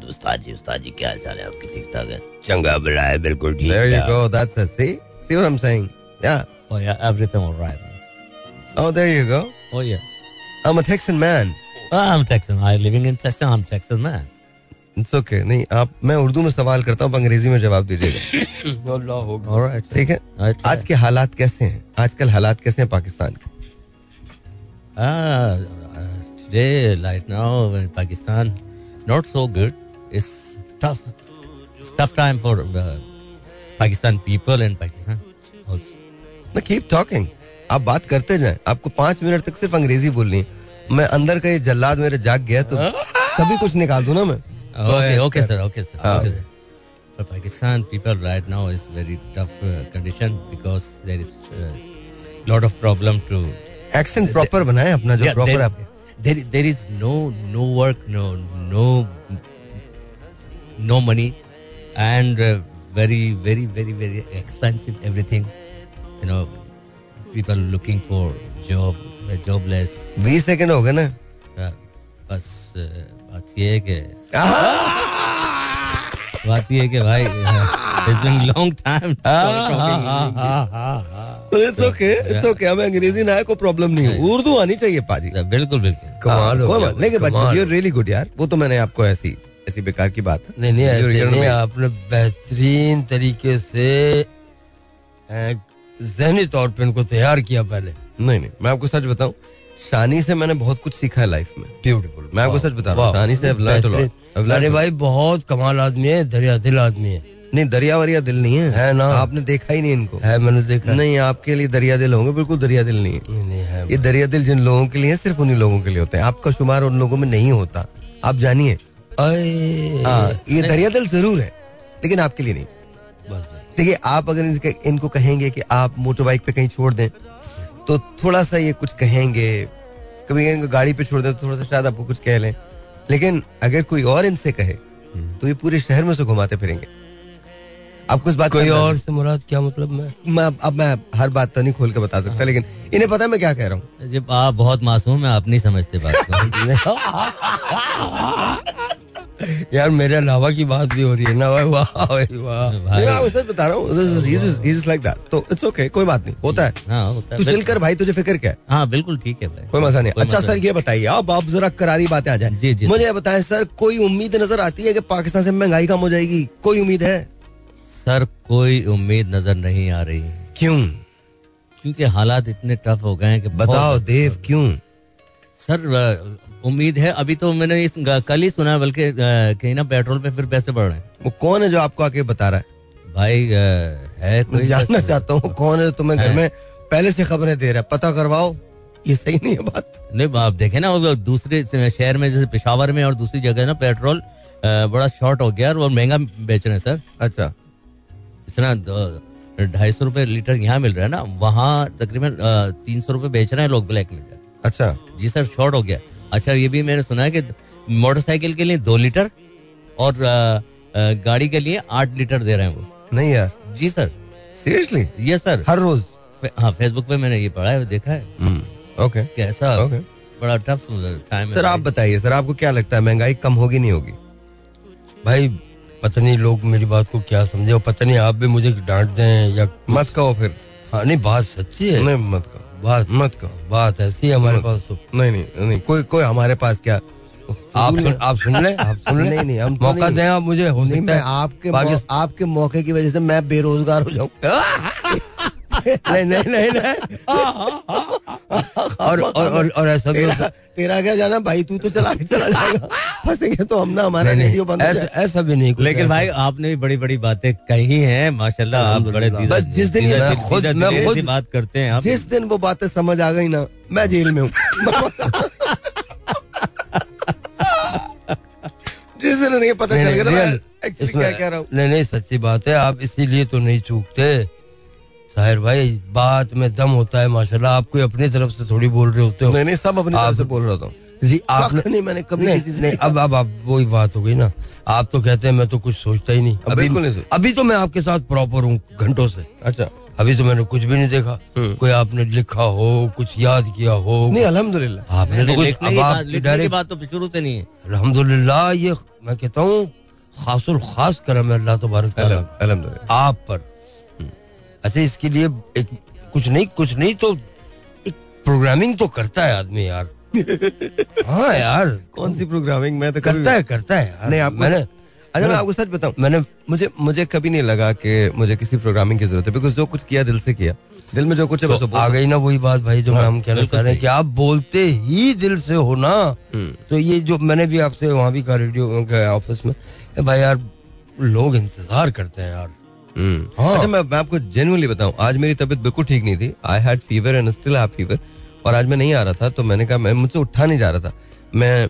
उस्ताद जी उस्ताद जी क्या हाल चाल है आपकी ठीक ठाक है चंगा बड़ा है बिल्कुल ठीक There you go. That's it. See? See what I'm saying? Yeah. Oh yeah, everything all right. Oh, there you go. Oh yeah. I'm a Texan man. Urdu में सवाल करता हूँ अंग्रेज़ी में जवाब दीजिएगा। ठीक है? आज के हालात कैसे हैं? आजकल हालात कैसे हैं पाकिस्तान के? Pakistan not so good it's tough time for Pakistan people and Pakistan आप बात करते जाएँ। आपको पाँच मिनट तक सिर्फ़ अंग्रेज़ी बोलनी है। मैं अंदर का ये जल्लाद मेरे जाग गया तो सभी कुछ निकाल दूँ ना मैं. Okay, sir. Ah. Okay, sir. For Pakistan people right now is very tough uh, condition because there is uh, lot of problem to accent proper बनाए अपना जो Yeah, प्रॉपर there, आप there there is no no work no no no money and uh, very very very very expensive everything you know people looking for job jobless बीस second हो गए ना। uh, बस बात ये है कि बात ये है कि भाई it's been long time it's okay it's okay हमें अंग्रेज़ी ना है कोई प्रॉब्लम नहीं है। उर्दू आनी चाहिए पाजी। बिल्कुल बिल्कुल। कमाल हो गया लेकिन कमाल। यू रियली गुड यार। वो तो मैंने आपको ऐसी ऐसी बेकार की बात है नहीं नहीं ऐसे नहीं आपने बेहतरीन तरीके से जहनी तौर पे इनको तैयार किया पहले। नहीं नहीं मैं आपको सच बताऊँ शानी से मैंने बहुत कुछ सीखा है लाइफ में। ब्यूटीफुल मैं आपको सच बता रहा हूँ, शानी से learned अरे भाई बहुत कमाल आदमी है दरिया दिल आदमी है। नहीं दरिया वरिया दिल नहीं है। है ना। आपने देखा ही नहीं इनको। है मैंने देखा नहीं आपके लिए दरिया दिल होंगे बिल्कुल दरिया दिल नहीं है। नहीं, नहीं है ये दरिया दिल जिन लोगों के लिए सिर्फ़ उन्हीं लोगों के लिए होते हैं। आपका शुमार उन लोगों में नहीं होता। आप जानिए। हाँ ये दरिया दिल ज़रूर है लेकिन आपके लिए नहीं। देखिए आप अगर इनको कहेंगे कि आप मोटर बाइक पे कहीं छोड़ दें तो थोड़ा सा ये कुछ कहेंगे। कभी इनको गाड़ी पे छोड़ दें तो थोड़ा सा शायद आपको कुछ कह लें। लेकिन अगर कोई और इनसे कहे तो ये पूरे शहर में से घुमाते फिरेंगे। आपको इस बात कोई और से मुराद क्या मतलब मैं? मैं अब मैं हर बात तो नहीं खोल के बता सकता लेकिन इन्हें पता है मैं क्या कह रहा हूँ। जब आप बहुत मासूम है आप नहीं समझते बात को। यार मेरे अलावा की बात भी हो रही है ना। वाह वाह। वाह भाई। मैं बता रहा हूँ लाइक दैट तो इट्स ओके कोई बात नहीं होता है। हाँ होता तू चिल कर भाई तुझे फ़िक्र क्या है? हाँ बिल्कुल ठीक है भाई। कोई मज़ा नहीं अच्छा सर ये बताइए अब आप जरा करारी बातें आ जाए। जी, जी, मुझे बताएँ सर कोई उम्मीद नज़र आती है कि पाकिस्तान से महँगाई कम हो जाएगी? कोई उम्मीद है? सर कोई उम्मीद नज़र नहीं आ रही। क्यों? क्योंकि हालात इतने टफ हो गए हैं कि बताओ देव क्यों? सर उम्मीद है अभी तो मैंने इस कल ही सुना बल्कि कहीं ना पेट्रोल पे फिर पैसे बढ़ रहे हैं। वो कौन है जो आपको आके बता रहा है? भाई है कोई जानना चाहता हूँ कौन है तुम्हें घर में पहले से खबरें दे रहा है? पता करवाओ ये सही नहीं है बात। नहीं आप देखे ना दूसरे शहर में जैसे पेशावर में और दूसरी जगह ना पेट्रोल बड़ा शॉर्ट हो गया और महँगा बेच रहे हैं सर। अच्छा। इतना ढाई सौ रुपए लीटर यहाँ मिल रहा है ना वहाँ तकरीबन तीन सौ रुपए बेच रहे हैं लोग ब्लैक में। अच्छा। जी सर शॉर्ट हो गया। अच्छा ये भी मैंने सुना है कि मोटरसाइकिल के लिए दो लीटर और अ, अ, गाड़ी के लिए आठ लीटर दे रहे हैं वो। नहीं यार। जी सर। सीरियसली ये सर हर रोज? फे- हाँ फेसबुक पे मैंने ये पढ़ा है देखा है। ओके कैसा? ओके बड़ा टफ टाइम सर आप बताइए सर आपको क्या लगता है महँगाई कम होगी नहीं होगी? भाई पता नहीं लोग मेरी बात को क्या समझे और पता नहीं आप भी मुझे डांट दें या मत कहो फिर। हाँ नहीं बात सच्ची है। नहीं मत कहो। बात मत कहो बात ऐसी हमारे पास तो। नहीं नहीं नहीं कोई कोई हमारे पास क्या? आप सुन, आप सुन ले आप सुन ले। नहीं नहीं हम मौका। दें आप मुझे हो नहीं सकता मैं है आपके आपके मौके की वजह से मैं बेरोजगार हो जाऊँ। नहीं नहीं नहीं नहीं। और और और, और ऐसा भी तेरा तेरा क्या जाना? भाई तू तो चला के चला जाएगा। फंसेंगे तो हम ना हमारा रेडियो बंद ऐसा ऐसा भी नहीं लेकिन भाई आपने भी बड़ी बड़ी बातें कही हैं माशाल्लाह आप बड़े बस जिस दिन खुद- मैं खुद- बात करते हैं आप। जिस दिन वो बातें समझ आ गई ना मैं जेल में हूँ। जिस दिन नहीं पता नहीं, चल नहीं, गया हूँ? नहीं नहीं सच्ची बात है आप इसीलिए तो नहीं चूकते। साहिर भाई बात में दम होता है माशाल्लाह आप कोई अपनी तरफ़ से थोड़ी बोल रहे होते हो। नहीं नहीं सब अपनी तरफ़ से बोल रहा था। जी, आपने कख नहीं मैंने कभी नहीं, किसी से नहीं अब अब अब वही बात हो गई ना। आप तो कहते हैं मैं तो कुछ सोचता ही नहीं। अब अभी नहीं अभी तो मैं आपके साथ प्रॉपर हूँ घंटों से। अच्छा। अभी तो मैंने कुछ भी नहीं देखा। हम्म। कोई आपने लिखा हो कुछ याद किया हो। नहीं अल्हम्दुलिल्लाह। आपने तो कुछ अब आप बात- तो शुरू से नहीं है। अल्हम्दुलिल्लाह ये मैं कहता हूँ खासुल खास करम है अल्लाह तबारक आप पर। अच्छा इसके लिए एक कुछ नहीं कुछ नहीं तो एक प्रोग्रामिंग तो करता है आदमी यार। हाँ यार। कौन सी प्रोग्रामिंग मैं तो करता है करता है यार। नहीं आपको मैंने अच्छा मैं आपको सच बताऊँ। मैंने मुझे मुझे कभी नहीं लगा कि मुझे किसी प्रोग्रामिंग की ज़रूरत है बिकॉज़ जो कुछ किया दिल से किया। दिल में जो कुछ है तो आ गई ना वही बात भाई जो मैं हाँ, हम कहना चाह रहे हैं कि आप बोलते ही दिल से हो ना। हम्म। तो ये जो मैंने भी आपसे वहाँ भी कहा रेडियो ऑफ़िस में भाई यार लोग इंतज़ार करते हैं यार। अच्छा मैं मैं आपको जेनुअनली बताऊँ आज मेरी तबीयत बिल्कुल ठीक नहीं थी। I had fever and still have fever और आज मैं नहीं आ रहा था तो मैंने कहा मैं मुझसे उठा नहीं जा रहा था। मैं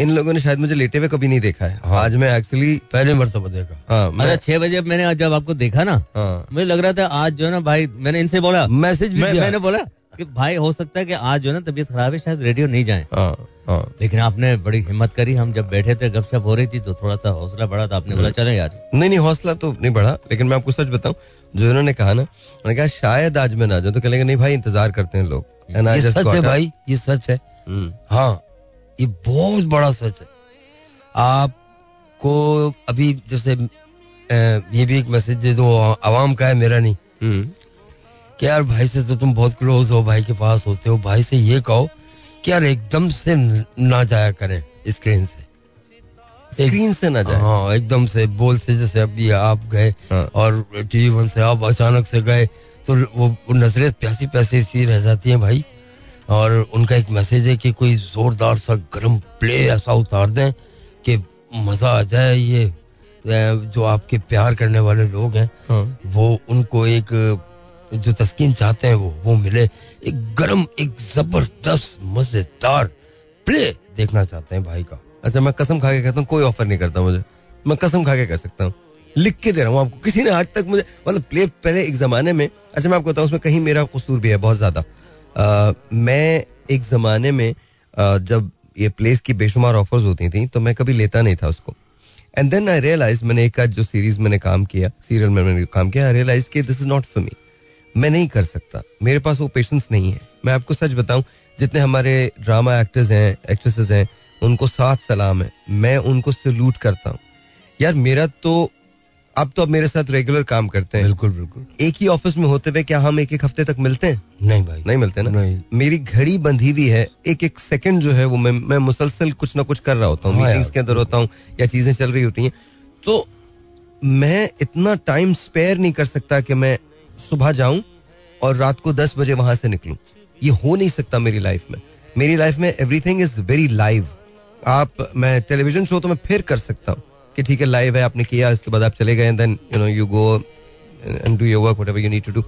इन लोगों ने शायद मुझे लेटे हुए कभी नहीं देखा है। हाँ। आज मैं एक्चुअली पहले मरतबा देखा। हाँ मैं अच्छा छह बजे मैंने आज जब आपको देखा ना हाँ। मुझे लग रहा था आज जो है ना भाई मैंने इनसे बोला। मैसेज मैं, मैंने बोला कि भाई हो सकता है कि आज जो ना तबीयत खराब है शायद रेडियो नहीं जाए। हाँ हाँ। लेकिन आपने बड़ी हिम्मत करी हम जब बैठे थे गपशप हो रही थी तो थोड़ा सा हौसला बढ़ा था आपने बोला चले यार। नहीं नहीं हौसला तो नहीं बढ़ा लेकिन मैं आपको सच बताऊँ जो इन्होंने कहा ना मैंने कहा शायद आज मैं ना जाऊँ। तो कहेंगे नहीं भाई इंतज़ार करते हैं लोग। ये सच है भाई ये सच है। हम्म, हाँ ये बहुत बड़ा सच है। आपको अभी जैसे ये भी एक मैसेज दे दो आवाम का है मेरा नहीं। हम्म, कि यार भाई से तो तुम बहुत क्लोज हो भाई के पास होते हो भाई से ये कहो कि यार एकदम से ना जाया करें स्क्रीन से स्क्रीन से ना जाए हाँ एकदम से बोल से जैसे अभी आप गए हाँ। और टीवी वन से आप अचानक से गए तो वो, नज़रें प्यासी प्यासी सी रह जाती हैं भाई और उनका एक मैसेज है कि कोई जोरदार सा गर्म प्ले ऐसा उतार दें कि मज़ा आ जाए ये जो आपके प्यार करने वाले लोग हैं हाँ। वो उनको एक जो तस्कीन चाहते हैं वो वो मिले। एक गरम एक ज़बरदस्त मज़ेदार प्ले देखना चाहते हैं भाई का। अच्छा मैं कसम खा के कहता हूँ कोई ऑफ़र नहीं करता मुझे। मैं कसम खा के कह सकता हूँ। लिख के दे रहा हूँ आपको। किसी ने आज तक मुझे मतलब प्ले पहले एक जमाने में अच्छा मैं आपको बताऊँ उसमें कहीं मेरा कसूर भी है बहुत ज़्यादा। मैं एक जमाने में अ, जब ये प्लेस की बेशुमार ऑफर्स होती थी तो मैं कभी लेता नहीं था उसको। एंड देन आई रियलाइज़ मैंने एक आज जो सीरीज़ मैंने काम किया सीरियल में मैंने काम किया आई रियलाइज़ कि this is not for me मैं नहीं कर सकता। मेरे पास वो पेशेंस नहीं है। मैं आपको सच बताऊँ जितने हमारे ड्रामा एक्टर्स हैं एक्ट्रेसेस हैं उनको साथ सलाम है। मैं उनको सल्यूट करता हूँ। यार मेरा तो आप तो अब मेरे साथ रेगुलर काम करते हैं। बिल्कुल बिल्कुल। एक ही ऑफ़िस में होते हुए क्या हम एक एक हफ़्ते तक मिलते हैं? नहीं भाई। नहीं मिलते ना? नहीं। मेरी घड़ी बंधी हुई है। एक एक सेकंड जो है वो मैं मैं मुसलसल कुछ ना कुछ कर रहा होता हूँ। हाँ मीटिंग्स के अंदर होता हूँ या चीज़ें चल रही होती हैं। तो मैं इतना टाइम स्पेयर नहीं कर सकता कि मैं सुबह जाऊँ और रात को दस बजे वहाँ से निकलूं। ये हो नहीं सकता मेरी लाइफ में। मेरी लाइफ में एवरीथिंग इज़ वेरी लाइव आप, मैं टेलीविज़न शो तो मैं फिर कर सकता हूँ कि ठीक है लाइव है, आपने किया, इसके बाद आप चले गए then you know you go and do your work you need to do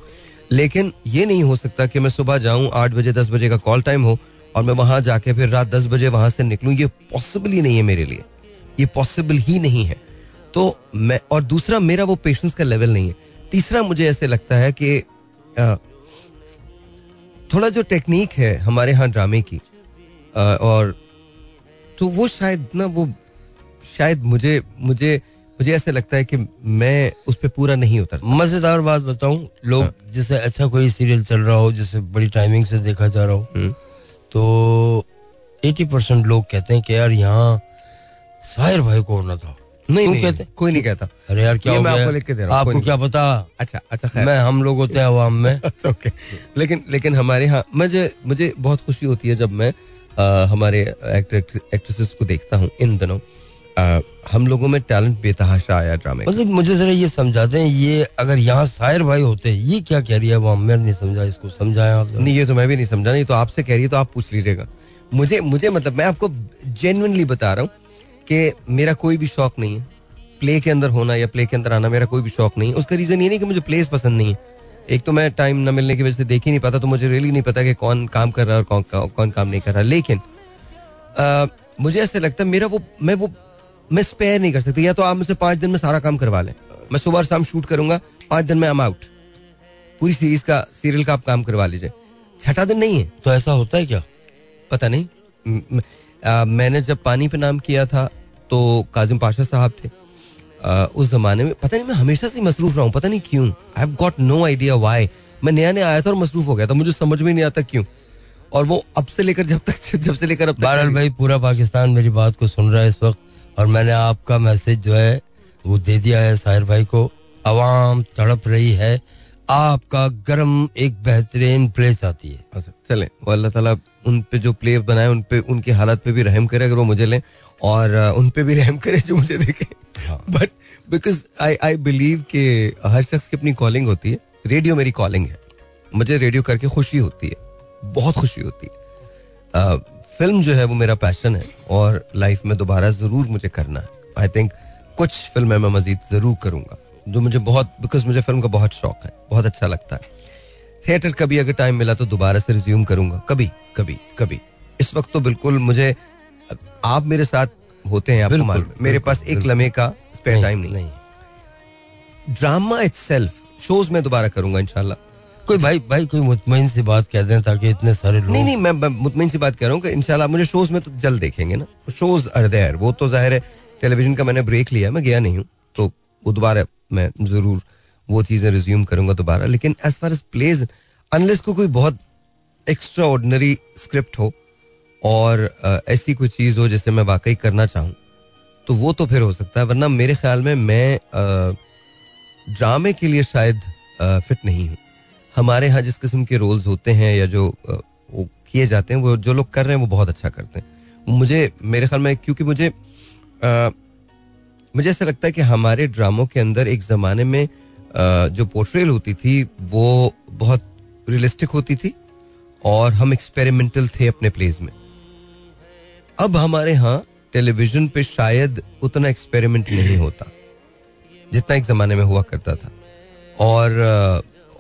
लेकिन ये नहीं हो सकता कि मैं सुबह जाऊँ, आठ बजे, दस बजे का कॉल टाइम हो और मैं वहाँ जाके फिर रात दस बजे वहाँ से निकलूं। ये पॉसिबल ही नहीं है मेरे लिए। ये पॉसिबल ही नहीं है। तो मैं, और दूसरा, मेरा वो पेशेंस का लेवल नहीं है। तीसरा मुझे ऐसे लगता है कि थोड़ा जो टेक्निक है हमारे यहाँ ड्रामे की और तो वो शायद ना वो शायद मुझे मुझे मुझे ऐसे लगता है कि मैं उस पर पूरा नहीं उतर मज़ेदार बात बताऊँ लोग हाँ। जैसे अच्छा कोई सीरियल चल रहा हो जैसे बड़ी टाइमिंग से देखा जा रहा हो हम्म। तो एटी परसेंट लोग कहते हैं कि यार यहाँ साहिर भाई को होना था नहीं नहीं। कहते? कोई नहीं कहता। अरे यार क्या मैं आपको लिख के दे रहा हूँ, आपको क्या पता? अच्छा अच्छा खैर। मैं हम लोग होते हैं अवाम में। ओके लेकिन लेकिन हमारे यहाँ मुझे मुझे बहुत खुशी होती है जब मैं अ, हमारे एक्टर एक्ट्रेसेस को देखता हूँ इन दिनों। हम लोगों में टैलेंट बेतहाशा आया ड्रामे मतलब मुझे जरा ये समझाते हैं ये अगर यहाँ साहिर भाई होते हैं ये क्या कह रही है? अवाम मैं नहीं समझा इसको समझाया आप नहीं ये तो मैं भी नहीं समझा नहीं तो आपसे कह रही है तो आप पूछ लीजिएगा। मुझे मुझे मतलब मैं आपको जेनुअनली बता रहा हूँ कि मेरा कोई भी शौक नहीं है। प्ले के अंदर होना या प्ले के अंदर आना मेरा कोई भी शौक नहीं है। उसका रीजन ये नहीं कि मुझे प्लेस पसंद नहीं है। एक तो मैं टाइम न मिलने की वजह से देख ही नहीं पाता तो मुझे रियली नहीं पता कि कौन काम कर रहा है और कौन कौन- कौन काम नहीं कर रहा। लेकिन मुझे ऐसे लगता है मेरा वो मैं वो मैं स्पेयर नहीं कर सकती। या तो आप मुझसे पाँच दिन में सारा काम करवा लें। मैं सुबह और शाम शूट करूँगा पाँच दिन में आई आउट पूरी सीरीज़ का सीरियल का आप काम करवा लीजिए। छठा दिन नहीं है। तो ऐसा होता है क्या? पता नहीं। आ, मैंने जब पानी पे नाम किया था तो काजिम पाशा साहब थे। आ, उस जमाने में पता नहीं मैं हमेशा से मसरूफ रहा हूँ पता नहीं क्यों। I have got no idea why मैं नया नया आया था और मसरूफ हो गया था मुझे समझ में नहीं आता क्यों। और वो अब से लेकर जब तक जब से लेकर अब बहरहाल भाई पूरा पाकिस्तान मेरी बात को सुन रहा है इस वक्त और मैंने आपका मैसेज जो है वो दे दिया है साहिर भाई को। आवाम तड़प रही है आपका गर्म एक बेहतरीन प्लेस आती है। अच्छा, चले। वो अल्लाह ताला उन पे जो प्ले बनाए उन पे उनकी हालत पे भी रहम करे अगर वो मुझे लें। और उन पे भी रहम करे जो मुझे देखे। But because I I believe के हर शख्स की अपनी कॉलिंग होती है। रेडियो मेरी कॉलिंग है। मुझे रेडियो करके खुशी होती है। बहुत खुशी होती है। फ़िल्म जो है वो मेरा पैशन है। और लाइफ में दोबारा ज़रूर मुझे करना है। आई थिंक कुछ फ़िल्में मैं मजीद ज़रूर करूँगा। जो मुझे बहुत बिकॉज़ मुझे फ़िल्म का बहुत शौक है बहुत अच्छा लगता है। थिएटर कभी अगर टाइम मिला तो दोबारा से रिज्यूम करूँगा। कभी कभी कभी। इस वक्त तो बिल्कुल मुझे आप मेरे साथ होते हैं आपको मालूम मेरे पास एक लम्हे का स्पेयर टाइम नहीं नहीं। ड्रामा इट शोज़ में दोबारा करूँगा इंशाल्लाह। कोई भाई भाई कोई मुतमिन सी बात कह दें ताकि इतने सारे लोग नहीं नहीं मैं, मैं मुतमिन सी बात कह रहा हूँ कि आप मुझे शोज़ में तो जल्द देखेंगे ना। शोज़ आर देयर वो तो ज़ाहिर है टेलीविज़न का मैंने ब्रेक लिया मैं गया नहीं हूँ तो वो दोबारा मैं ज़रूर वो चीज़ें रिज्यूम करूँगा दोबारा। लेकिन as far as plays unless को कोई बहुत एक्स्ट्रा ऑर्डनरी स्क्रिप्ट हो और ऐसी कोई चीज़ हो जिसे मैं वाकई करना चाहूँ तो वो तो फिर हो सकता है, वरना मेरे ख्याल में मैं ड्रामे के लिए शायद फिट नहीं हूँ। हमारे यहाँ जिस किस्म के रोल्स होते हैं या जो वो किए जाते हैं, वो जो लोग कर रहे हैं, वो बहुत अच्छा करते हैं। मुझे, मेरे ख्याल में क्योंकि मुझे मुझे ऐसा लगता है कि हमारे ड्रामों के अंदर एक जमाने में जो पोर्ट्रेल होती थी, वो बहुत रियलिस्टिक होती थी और हम एक्सपेरिमेंटल थे अपने प्लेज में। अब हमारे यहाँ टेलीविज़न पे शायद उतना एक्सपेरिमेंट नहीं होता, जितना एक जमाने में हुआ करता था। और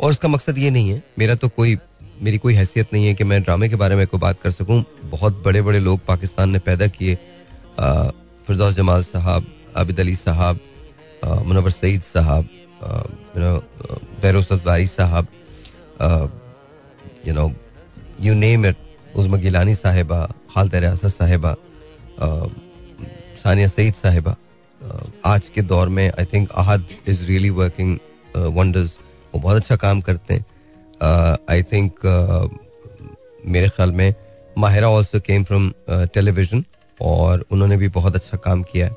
और उसका मकसद ये नहीं है, मेरा तो कोई, मेरी कोई हैसियत नहीं है कि मैं ड्रामे के बारे में कोई बात कर सकूँ। बहुत बड़े बड़े लोग पाकिस्तान ने पैदा किए फिरदौस जमाल साहब आबिद अली साहब मुनवर सईद साहब बैरोस वारी साहब you know you name it Uzma Gilani साहिबा खालद रियासत साहिबा सानिया सईद साहिबा आज के दौर में I think Ahad is really working wonders वो बहुत अच्छा काम करते हैं। आई थिंक मेरे ख्याल में Mahira also came from television और उन्होंने भी बहुत अच्छा काम किया है।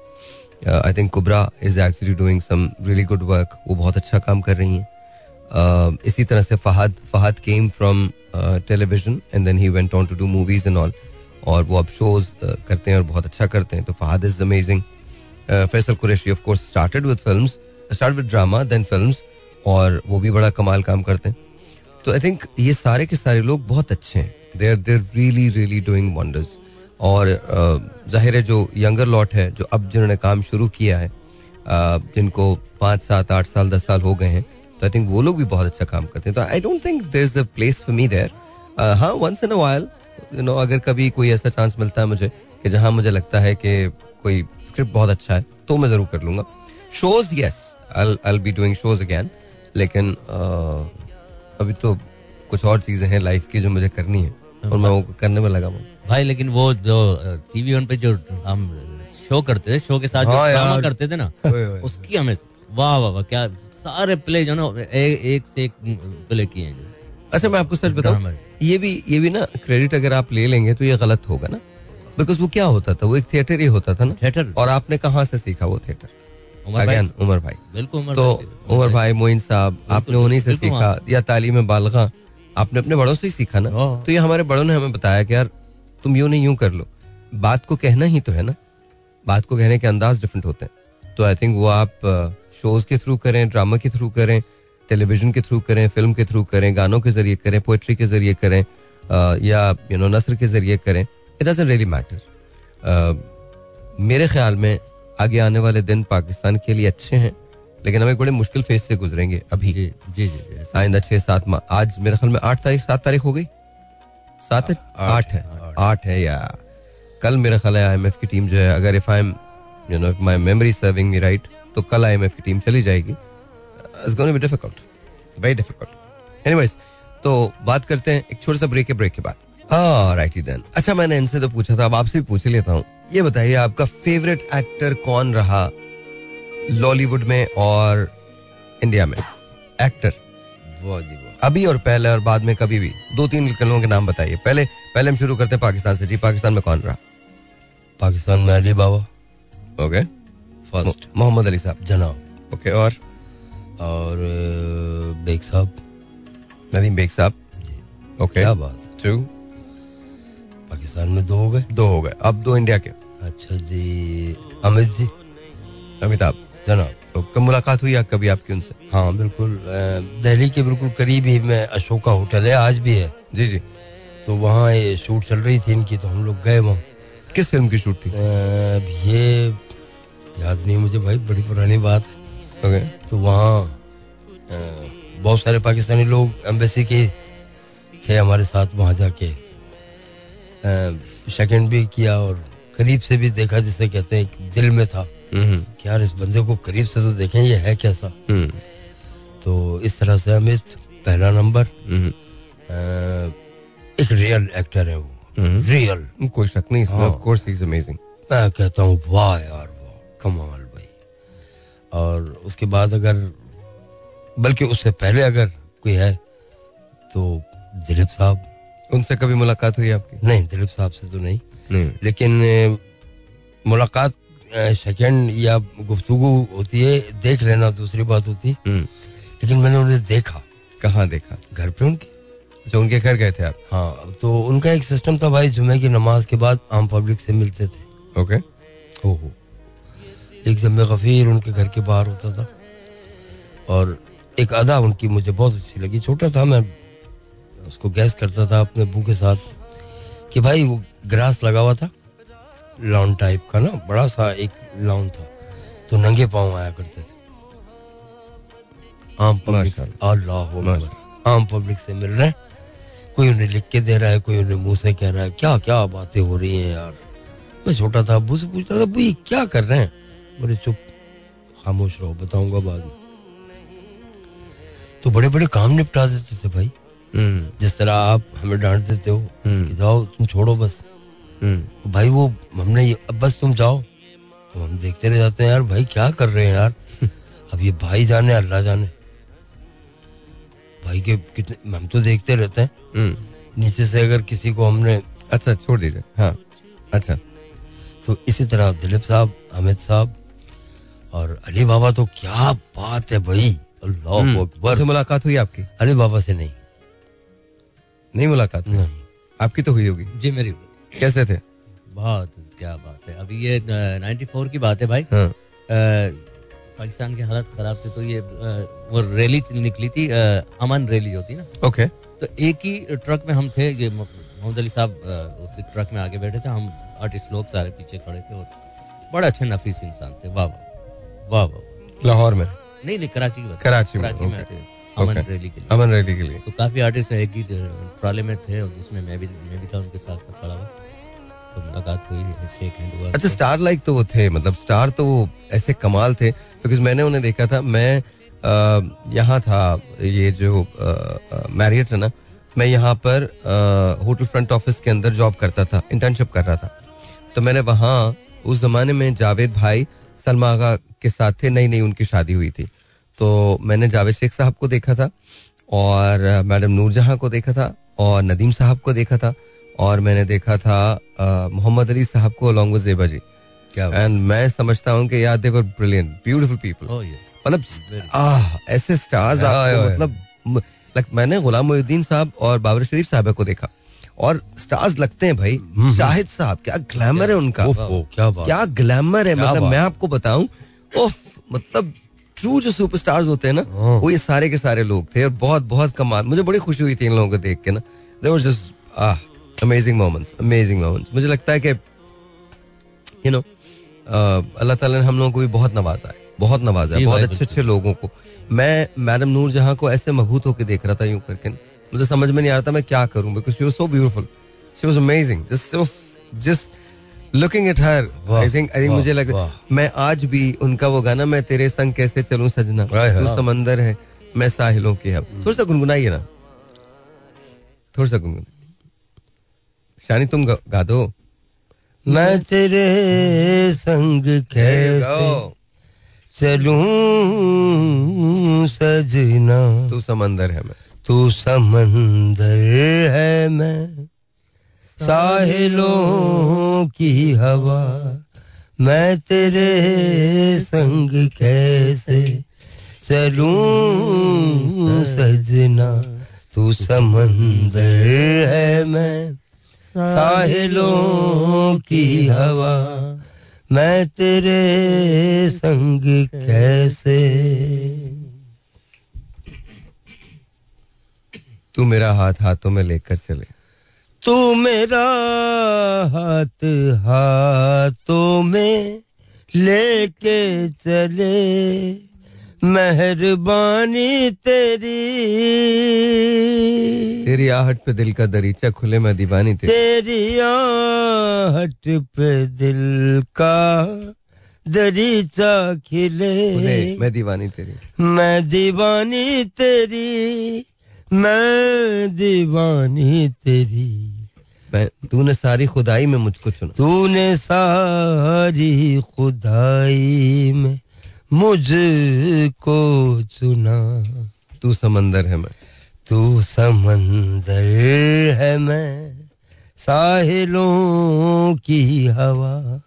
I think Kubra is actually doing some really good work वो बहुत अच्छा काम कर रही हैं। Uh, इसी तरह से Fahad Fahad came from television and then he went on to do movies and all और वो अब शोज़ करते हैं और बहुत अच्छा करते हैं। तो Fahad is amazing Faisal Qureshi of course started with films start with drama then film और वो भी बड़ा कमाल काम करते हैं। तो आई थिंक ये सारे के सारे लोग बहुत अच्छे हैं। They are there really really doing wonders और ज़ाहिर है जो यंगर लॉट है, जो अब जिन्होंने काम शुरू किया है जिनको पाँच सात, आठ साल, दस साल हो गए हैं तो आई थिंक वो लोग भी बहुत अच्छा काम करते हैं। तो I don't think there is a place for me there हाँ once in a while you know अगर कभी कोई ऐसा चांस मिलता है मुझे, कि जहाँ मुझे लगता है कि कोई स्क्रिप्ट बहुत अच्छा है तो मैं ज़रूर कर लूँगा। Shows yes I be doing shows again लेकिन अभी तो कुछ और चीज़ें हैं लाइफ की जो मुझे करनी है, और मैं वो करने में लगा हूँ। भाई लेकिन वो जो टीवी वन पे जो हम शो करते थे शो के साथ जो हाँ ड्रामा करते थे ना। उसकी हमें वाह वाह वाह क्या सारे प्ले जो ना एक से एक प्ले किए हैं अच्छा मैं आपको सच बताऊँ ये भी ये भी ना क्रेडिट अगर आप ले लेंगे तो ये गलत होगा ना बिकॉज़ वो क्या होता था वो एक थिएटर ही होता था ना। थिएटर और आपने कहाँ से सीखा वो थिएटर उमर भाई। अगेन उमर भाई। बिल्कुल उमर तो उमर भाई मोइन साहब आपने उन्हीं से सीखा या तालीम बालगा आपने अपने बड़ों से ही सीखा ना। हाँ। तो ये हमारे बड़ों ने हमें बताया कि यार तुम यूँ नहीं यूँ कर लो। बात को कहना ही तो है ना। बात को कहने के अंदाज डिफरेंट होते हैं। तो आई थिंक वो आप शोज़ के थ्रू करें ड्रामा के थ्रू करें टेलीविज़न के थ्रू करें फ़िल्म के थ्रू करें गानों के ज़रिए करें पोएट्री के ज़रिए करें या यू नो नसर के ज़रिए करें इट डजंट रियली मैटर मेरे ख्याल में आगे आने वाले दिन पाकिस्तान के लिए अच्छे हैं लेकिन हमें बड़े मुश्किल फ़ेज़ से गुजरेंगे अभी। जी जी जी। आइंदा छह सात माह आज मेरे ख्याल में आठ तारीख सात तारीख हो गई? सात आठ है। आठ है या? कल मेरा ख्याल है आईएमएफ की टीम जो है अगर if I am you know my memory serving me right तो कल आईएमएफ की टीम चली जाएगी। It's gonna be difficult very difficult anyways तो बात करते हैं एक छोटा सा ब्रेक है ब्रेक के बाद। हाँ राइट ही देन अच्छा मैंने इनसे तो पूछा था अब आपसे भी पूछ लेता हूँ। ये बताइए आपका फेवरेट एक्टर कौन रहा लॉलीवुड में और इंडिया में? एक्टर वाह जी वाह अभी और पहले और बाद में कभी भी। दो तीन लोगों के नाम बताइए। पहले पहले हम शुरू करते हैं पाकिस्तान से। जी पाकिस्तान में कौन रहा? पाकिस्तान में अली बाबा। ओके। फ़र्स्ट। मोहम्मद अली साहब। जनाब। ओके और? और बेग साहब। नदीम बेग साहब। ओके। क्या बात टू पाकिस्तान में दो हो गए। दो हो गए। अब दो इंडिया के। अच्छा जी अमित जी। अमिताभ। जनाब। तो कब मुलाकात हुई कभी आपकी उनसे? हाँ बिल्कुल। दिल्ली के बिल्कुल करीब ही में अशोका होटल है आज भी है। जी जी। तो वहाँ ये शूट चल रही थी इनकी तो हम लोग गए वहाँ। किस फ़िल्म की शूट थी? अब ये याद नहीं मुझे भाई बड़ी पुरानी बात ओके। तो वहाँ बहुत सारे पाकिस्तानी लोग एम्बेसी के थे हमारे साथ वहाँ जाके। सेकंड भी किया और करीब से भी देखा जिसे कहते हैं दिल में था। हम्म। कि यार इस बंदे को करीब से तो देखें ये है कैसा? हम्म। तो इस तरह से अमित पहला नंबर हम्म, एक रियल एक्टर है वो। हम्म। रियल कोई शक नहीं इसमें। ऑफ़ कोर्स इज़ अमेजिंग मैं कहता हूँ वाह यार वाह कमाल भाई। और उसके बाद अगर बल्कि उससे पहले अगर कोई है तो दिलीप साहब। उनसे कभी मुलाकात हुई आपकी? नहीं दिलीप साहब से तो नहीं। नहीं। लेकिन मुलाकात सेकंड या गुफ्तगु होती है देख लेना दूसरी बात होती। है हम्म, लेकिन मैंने उन्हें देखा। कहाँ देखा? घर पे उनके? अच्छा उनके घर गए थे आप? हाँ तो उनका एक सिस्टम था भाई जुमे की नमाज़ के बाद आम पब्लिक से मिलते थे। ओके। हो हो। एक जमे गफीर उनके घर के बाहर होता था। और एक अदा उनकी मुझे बहुत अच्छी लगी। छोटा था मैं उसको गैस करता था अपने बू के साथ कि भाई वो ग्रास लगा हुआ था। लॉन टाइप का ना बड़ा सा एक लॉन था। तो नंगे पाँव आया करते थे। आम पब्लिक अल्लाह आम पब्लिक से मिल रहे हैं। कोई उन्हें लिख के दे रहा है कोई उन्हें मुँह से कह रहा है। क्या क्या बातें हो रही हैं यार? मैं छोटा था अबू से पूछता था अबू ये क्या कर रहे हैं? बोले चुप खामोश रहो बताऊँगा बाद में। तो बड़े बड़े काम निपटा देते थे भाई। हम्म, जिस तरह आप हमें डांट देते हो हम्म। कि जाओ तुम छोड़ो बस। हम्म, तो भाई वो हमने ये अब बस तुम जाओ। तो हम देखते रह जाते हैं यार भाई क्या कर रहे हैं यार? अब ये भाई जाने अल्लाह जाने। भाई के कितने हम तो देखते रहते हैं। हम्म। नीचे से अगर किसी को हमने अच्छा छोड़ दीजिए। हाँ अच्छा। तो इसी तरह दिलीप साहब हामिद साहब और अली बाबा तो क्या बात है भाई। अल्लाह हम्म, अकबर। उनसे मुलाकात हुई आपकी? अली बाबा से नहीं। नहीं मुलाकात? हुई? नहीं। आपकी तो हुई होगी। जी मेरी कैसे थे? बहुत क्या बात है। अभी ये नाइन्टी फोर की बात है भाई। हाँ। अ, पाकिस्तान की हालत खराब थी तो ये वो रैली निकली थी अमन रैली थी ना। ओके। तो एक ही ट्रक में हम थे ये मोहम्मद अली साहब उस ट्रक में आगे बैठे थे हम आर्टिस्ट लोग सारे पीछे खड़े थे और बड़े अच्छे नफीस इंसान थे वाह वाह वाह वाह। लाहौर में? नहीं नहीं कराची की कराची में, कराची में थे अमन रैली के लिए। अमन रेड्डी के लिए। तो काफ़ी आर्टिस्ट एक ही ट्राले में थे और जिसमें मैं भी मैं भी था उनके साथ साथ खड़ा हुआ। तो अच्छा स्टार लाइक तो वो थे मतलब स्टार तो वो ऐसे कमाल थे बिकॉज़ मैंने उन्हें देखा था, मैं यहाँ था, ये जो मैरियट है ना, मैं यहाँ पर होटल फ्रंट ऑफ़िस के अंदर जॉब करता था इंटर्नशिप कर रहा था। तो मैंने वहाँ, उस जमाने में जावेद भाई सलमा आगा के साथ थे नई नई उनकी शादी हुई थी। तो मैंने जावेद शेख साहब को देखा था, और मैडम नूरजहां को देखा था, और नदीम साहब को देखा था और मैंने देखा था मोहम्मद अली साहब को अलॉन्ग विद जेबा जी। एंड मैं समझता हूँ कि यार they were brilliant beautiful people मतलब आह ऐसे स्टार्स आपको मतलब like मैंने गुलाम मोहिउद्दीन साहब और बाबर शरीफ साहब को देखा। और स्टार्स लगते हैं भाई। शाहिद साहब क्या ग्लैमर है उनका। क्या बात। क्या ग्लैमर है। मतलब मैं आपको बताऊँ ओह मतलब ट्रू जो सुपरस्टार्स होते हैं ना हाँ। वो ये सारे के सारे लोग थे और बहुत बहुत कमाल मुझे बड़ी खुशी हुई थी इन लोगों को देख के ना। They was just ah amazing moments amazing moments मुझे लगता है कि यू नो अल्लाह ताला ने हम लोगों को भी बहुत नवाजा है बहुत नवाजा है बहुत अच्छे अच्छे लोगों को। मैं मैडम नूर जहाँ को ऐसे मबहूत होकर देख रहा था यूँ करके मुझे समझ में नहीं आ रहा था मैं क्या करूँ because she was so beautiful she was amazing just just looking at her I think I think मुझे लग। मैं आज भी उनका वो गाना मैं तेरे संग कैसे चलूँ सजना। तू समंदर है मैं साहिलों की हब थोड़ा सा गुनगुनाइए ना थोड़ा सा गुनगुन। शानी तुम गा, दो। मैं तेरे संग कैसे चलूँ सजना? तू समंदर है मैं। तू समंदर है मैं। साहिलों की हवा मैं तेरे संग कैसे चलूँ सजना? तू समंदर है मैं। साहिलों की हवा, मैं तेरे संग कैसे? तू मेरा हाथ हाथों में लेकर चले। तू मेरा हाथ हाथों में लेके चले। मेहरबानी तेरी। तेरी आहट पे दिल का दरीचा खुले मैं दीवानी तेरी। तेरी आहट पे दिल का दरीचा खिले। मैं दीवानी तेरी। मैं दीवानी तेरी मैं दीवानी तेरी। तूने सारी खुदाई में मुझको चुना। तूने सारी खुदाई में मुझको चुना तू समंदर है मैं। तू समंदर है मैं। साहिलों की हवा।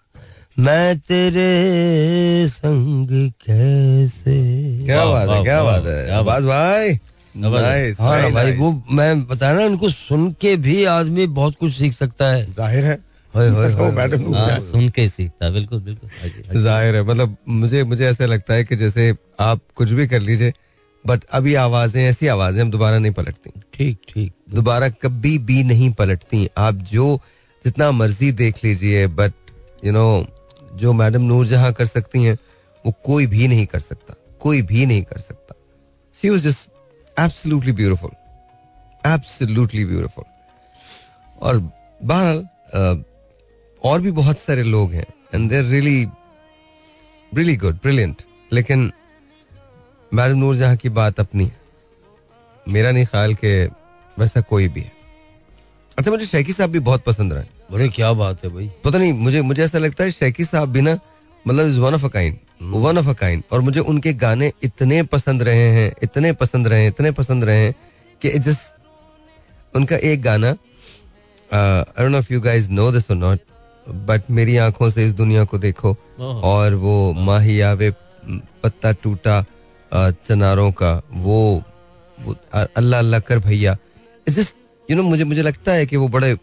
मैं तेरे संग कैसे? क्या बात है क्या बात है। आवाज़ भाई। Nice, हाँ भाई वो मैं बताया रहा उनको सुन के भी आदमी बहुत कुछ सीख सकता है। ज़ाहिर है। सुन के सीखता बिल्कुल बिल्कुल। ज़ाहिर है मतलब मुझे मुझे ऐसा लगता है कि जैसे आप कुछ भी कर लीजिए बट अभी आवाज़ें ऐसी आवाज़ें हम दोबारा नहीं पलटती। ठीक ठीक। दोबारा कभी भी नहीं पलटती। आप जो जितना मर्ज़ी देख लीजिए बट यू नो जो मैडम नूर जहाँ कर सकती हैं वो कोई भी नहीं कर सकता। कोई भी नहीं कर सकता। She was just absolutely beautiful absolutely beautiful और बहरहाल और भी बहुत सारे लोग हैं and there really really good brilliant लेकिन मैडम नूर जहाँ की बात अपनी है। मेरा नहीं ख्याल कि वैसा कोई भी है। अच्छा मुझे शेखी साहब भी बहुत पसंद रहे। बड़े क्या बात है भाई। पता नहीं मुझे मुझे ऐसा लगता है शेखी साहब भी ना मतलब is one of a kind one of a kind और मुझे उनके गाने इतने पसंद रहे हैं इतने पसंद रहे हैं इतने पसंद रहे हैं कि जिस उनका एक गाना I don't know if you guys know this और नॉट बट मेरी आँखों से इस दुनिया को देखो। और वो माही आवे पत्ता टूटा चनारों का वो, वो अल्लाह अल्लाह कर भैया। जस्ट यू नो मुझे मुझे लगता है कि वो बड़े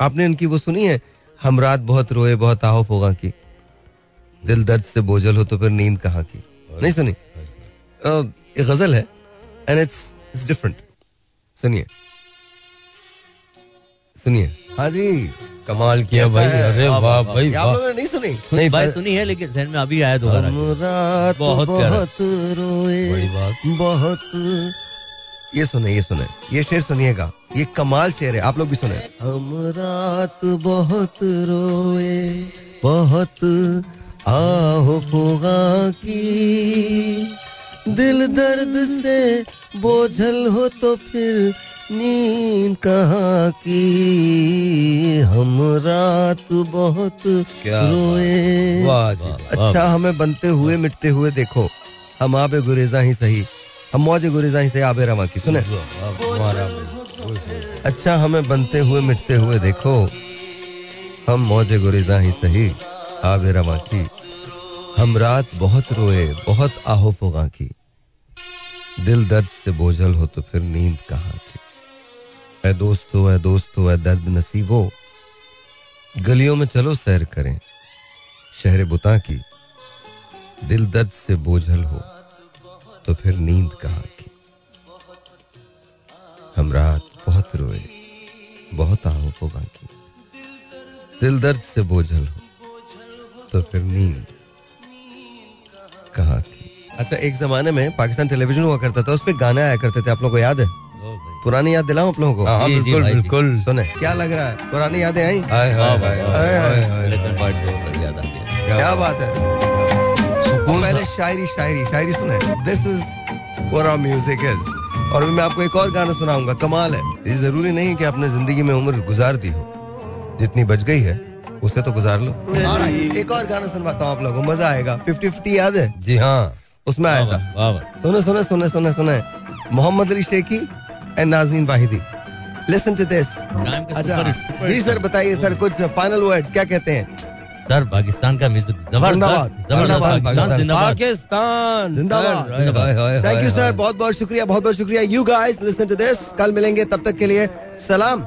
आपने उनकी वो सुनी है हम रात बहुत रोए बहुत आहो होगा की दिल दर्द से बोझल हो तो फिर नींद कहाँ की? नहीं सुनी? एक गज़ल है एंड इट्स इट्स डिफरेंट सुनिए। सुनिए। हाँ जी। कमाल किया भाई। अरे वाह, भाई आप लोगों ने नहीं सुनी? नहीं भाई सुनी है लेकिन जहन में अभी आया दोबारा बहुत बहुत, रोए बहुत ये सुने ये सुने। ये शेर सुनिएगा। ये कमाल शेर है। आप लोग भी सुने। हम रात बहुत रोए बहुत आहो फुगा की। दिल दर्द से बोझल हो तो फिर नींद कहाँ की? हम रात बहुत क्या रोए। जी वाह। अच्छा हमें बनते हुए मिटते हुए देखो। हम आबे गुरेजा ही सही। हम मौज गुरेजा ही सही आबे रवा की सुने? अच्छा हमें बनते हुए मिटते हुए देखो। हम मौज गुरेजा ही सही आबे रवा की। हम रात बहुत रोए बहुत आहो फुगा की। दिल दर्द से बोझल हो तो फिर नींद कहाँ ऐ दोस्तों ऐ दोस्तों ऐ दर्द नसीबो गलियों में चलो, सैर करें। शहर बुता की। दिल दर्द से बोझल हो तो फिर नींद कहाँ की? हम रात बहुत रोए, बहुत आहो फुगा की दिल दर्द से बोझल हो तो फिर नींद कहाँ की? अच्छा एक जमाने में पाकिस्तान टेलीविज़न हुआ करता था उस पर गाने आया करते थे, आप लोगों को याद है। पुरानी याद दिलाऊं आप लोगों को? हाँ हाँ, बिल्कुल जी। बिल्कुल। सुने क्या लग रहा है? पुरानी यादें आई? क्या बात है? पहले शायरी शायरी शायरी सुने। This is what music is और अभी मैं आपको एक और गाना सुनाऊँगा कमाल है। ये ज़रूरी नहीं कि आपने ज़िंदगी में उम्र गुजार दी हो। जितनी बच गई है उसे तो गुजार लो। एक और गाना सुनवाता हूँ आप लोगों को मज़ा आएगा। फिफ्टी फिफ्टी याद है? जी हाँ। उसमें आया था। वाह वाह। सुने सुने सुने सुने सुने। Mohammad Ali Shekhi and Naznin Wahidi listen to this अच्छा जी सर बताइए सर कुछ फाइनल वर्ड्स क्या कहते हैं? सर पाकिस्तान का music Pakistan. Thank you sir बहुत बहुत शुक्रिया बहुत बहुत शुक्रिया you guys listen to this कल मिलेंगे तब तक के लिए सलाम।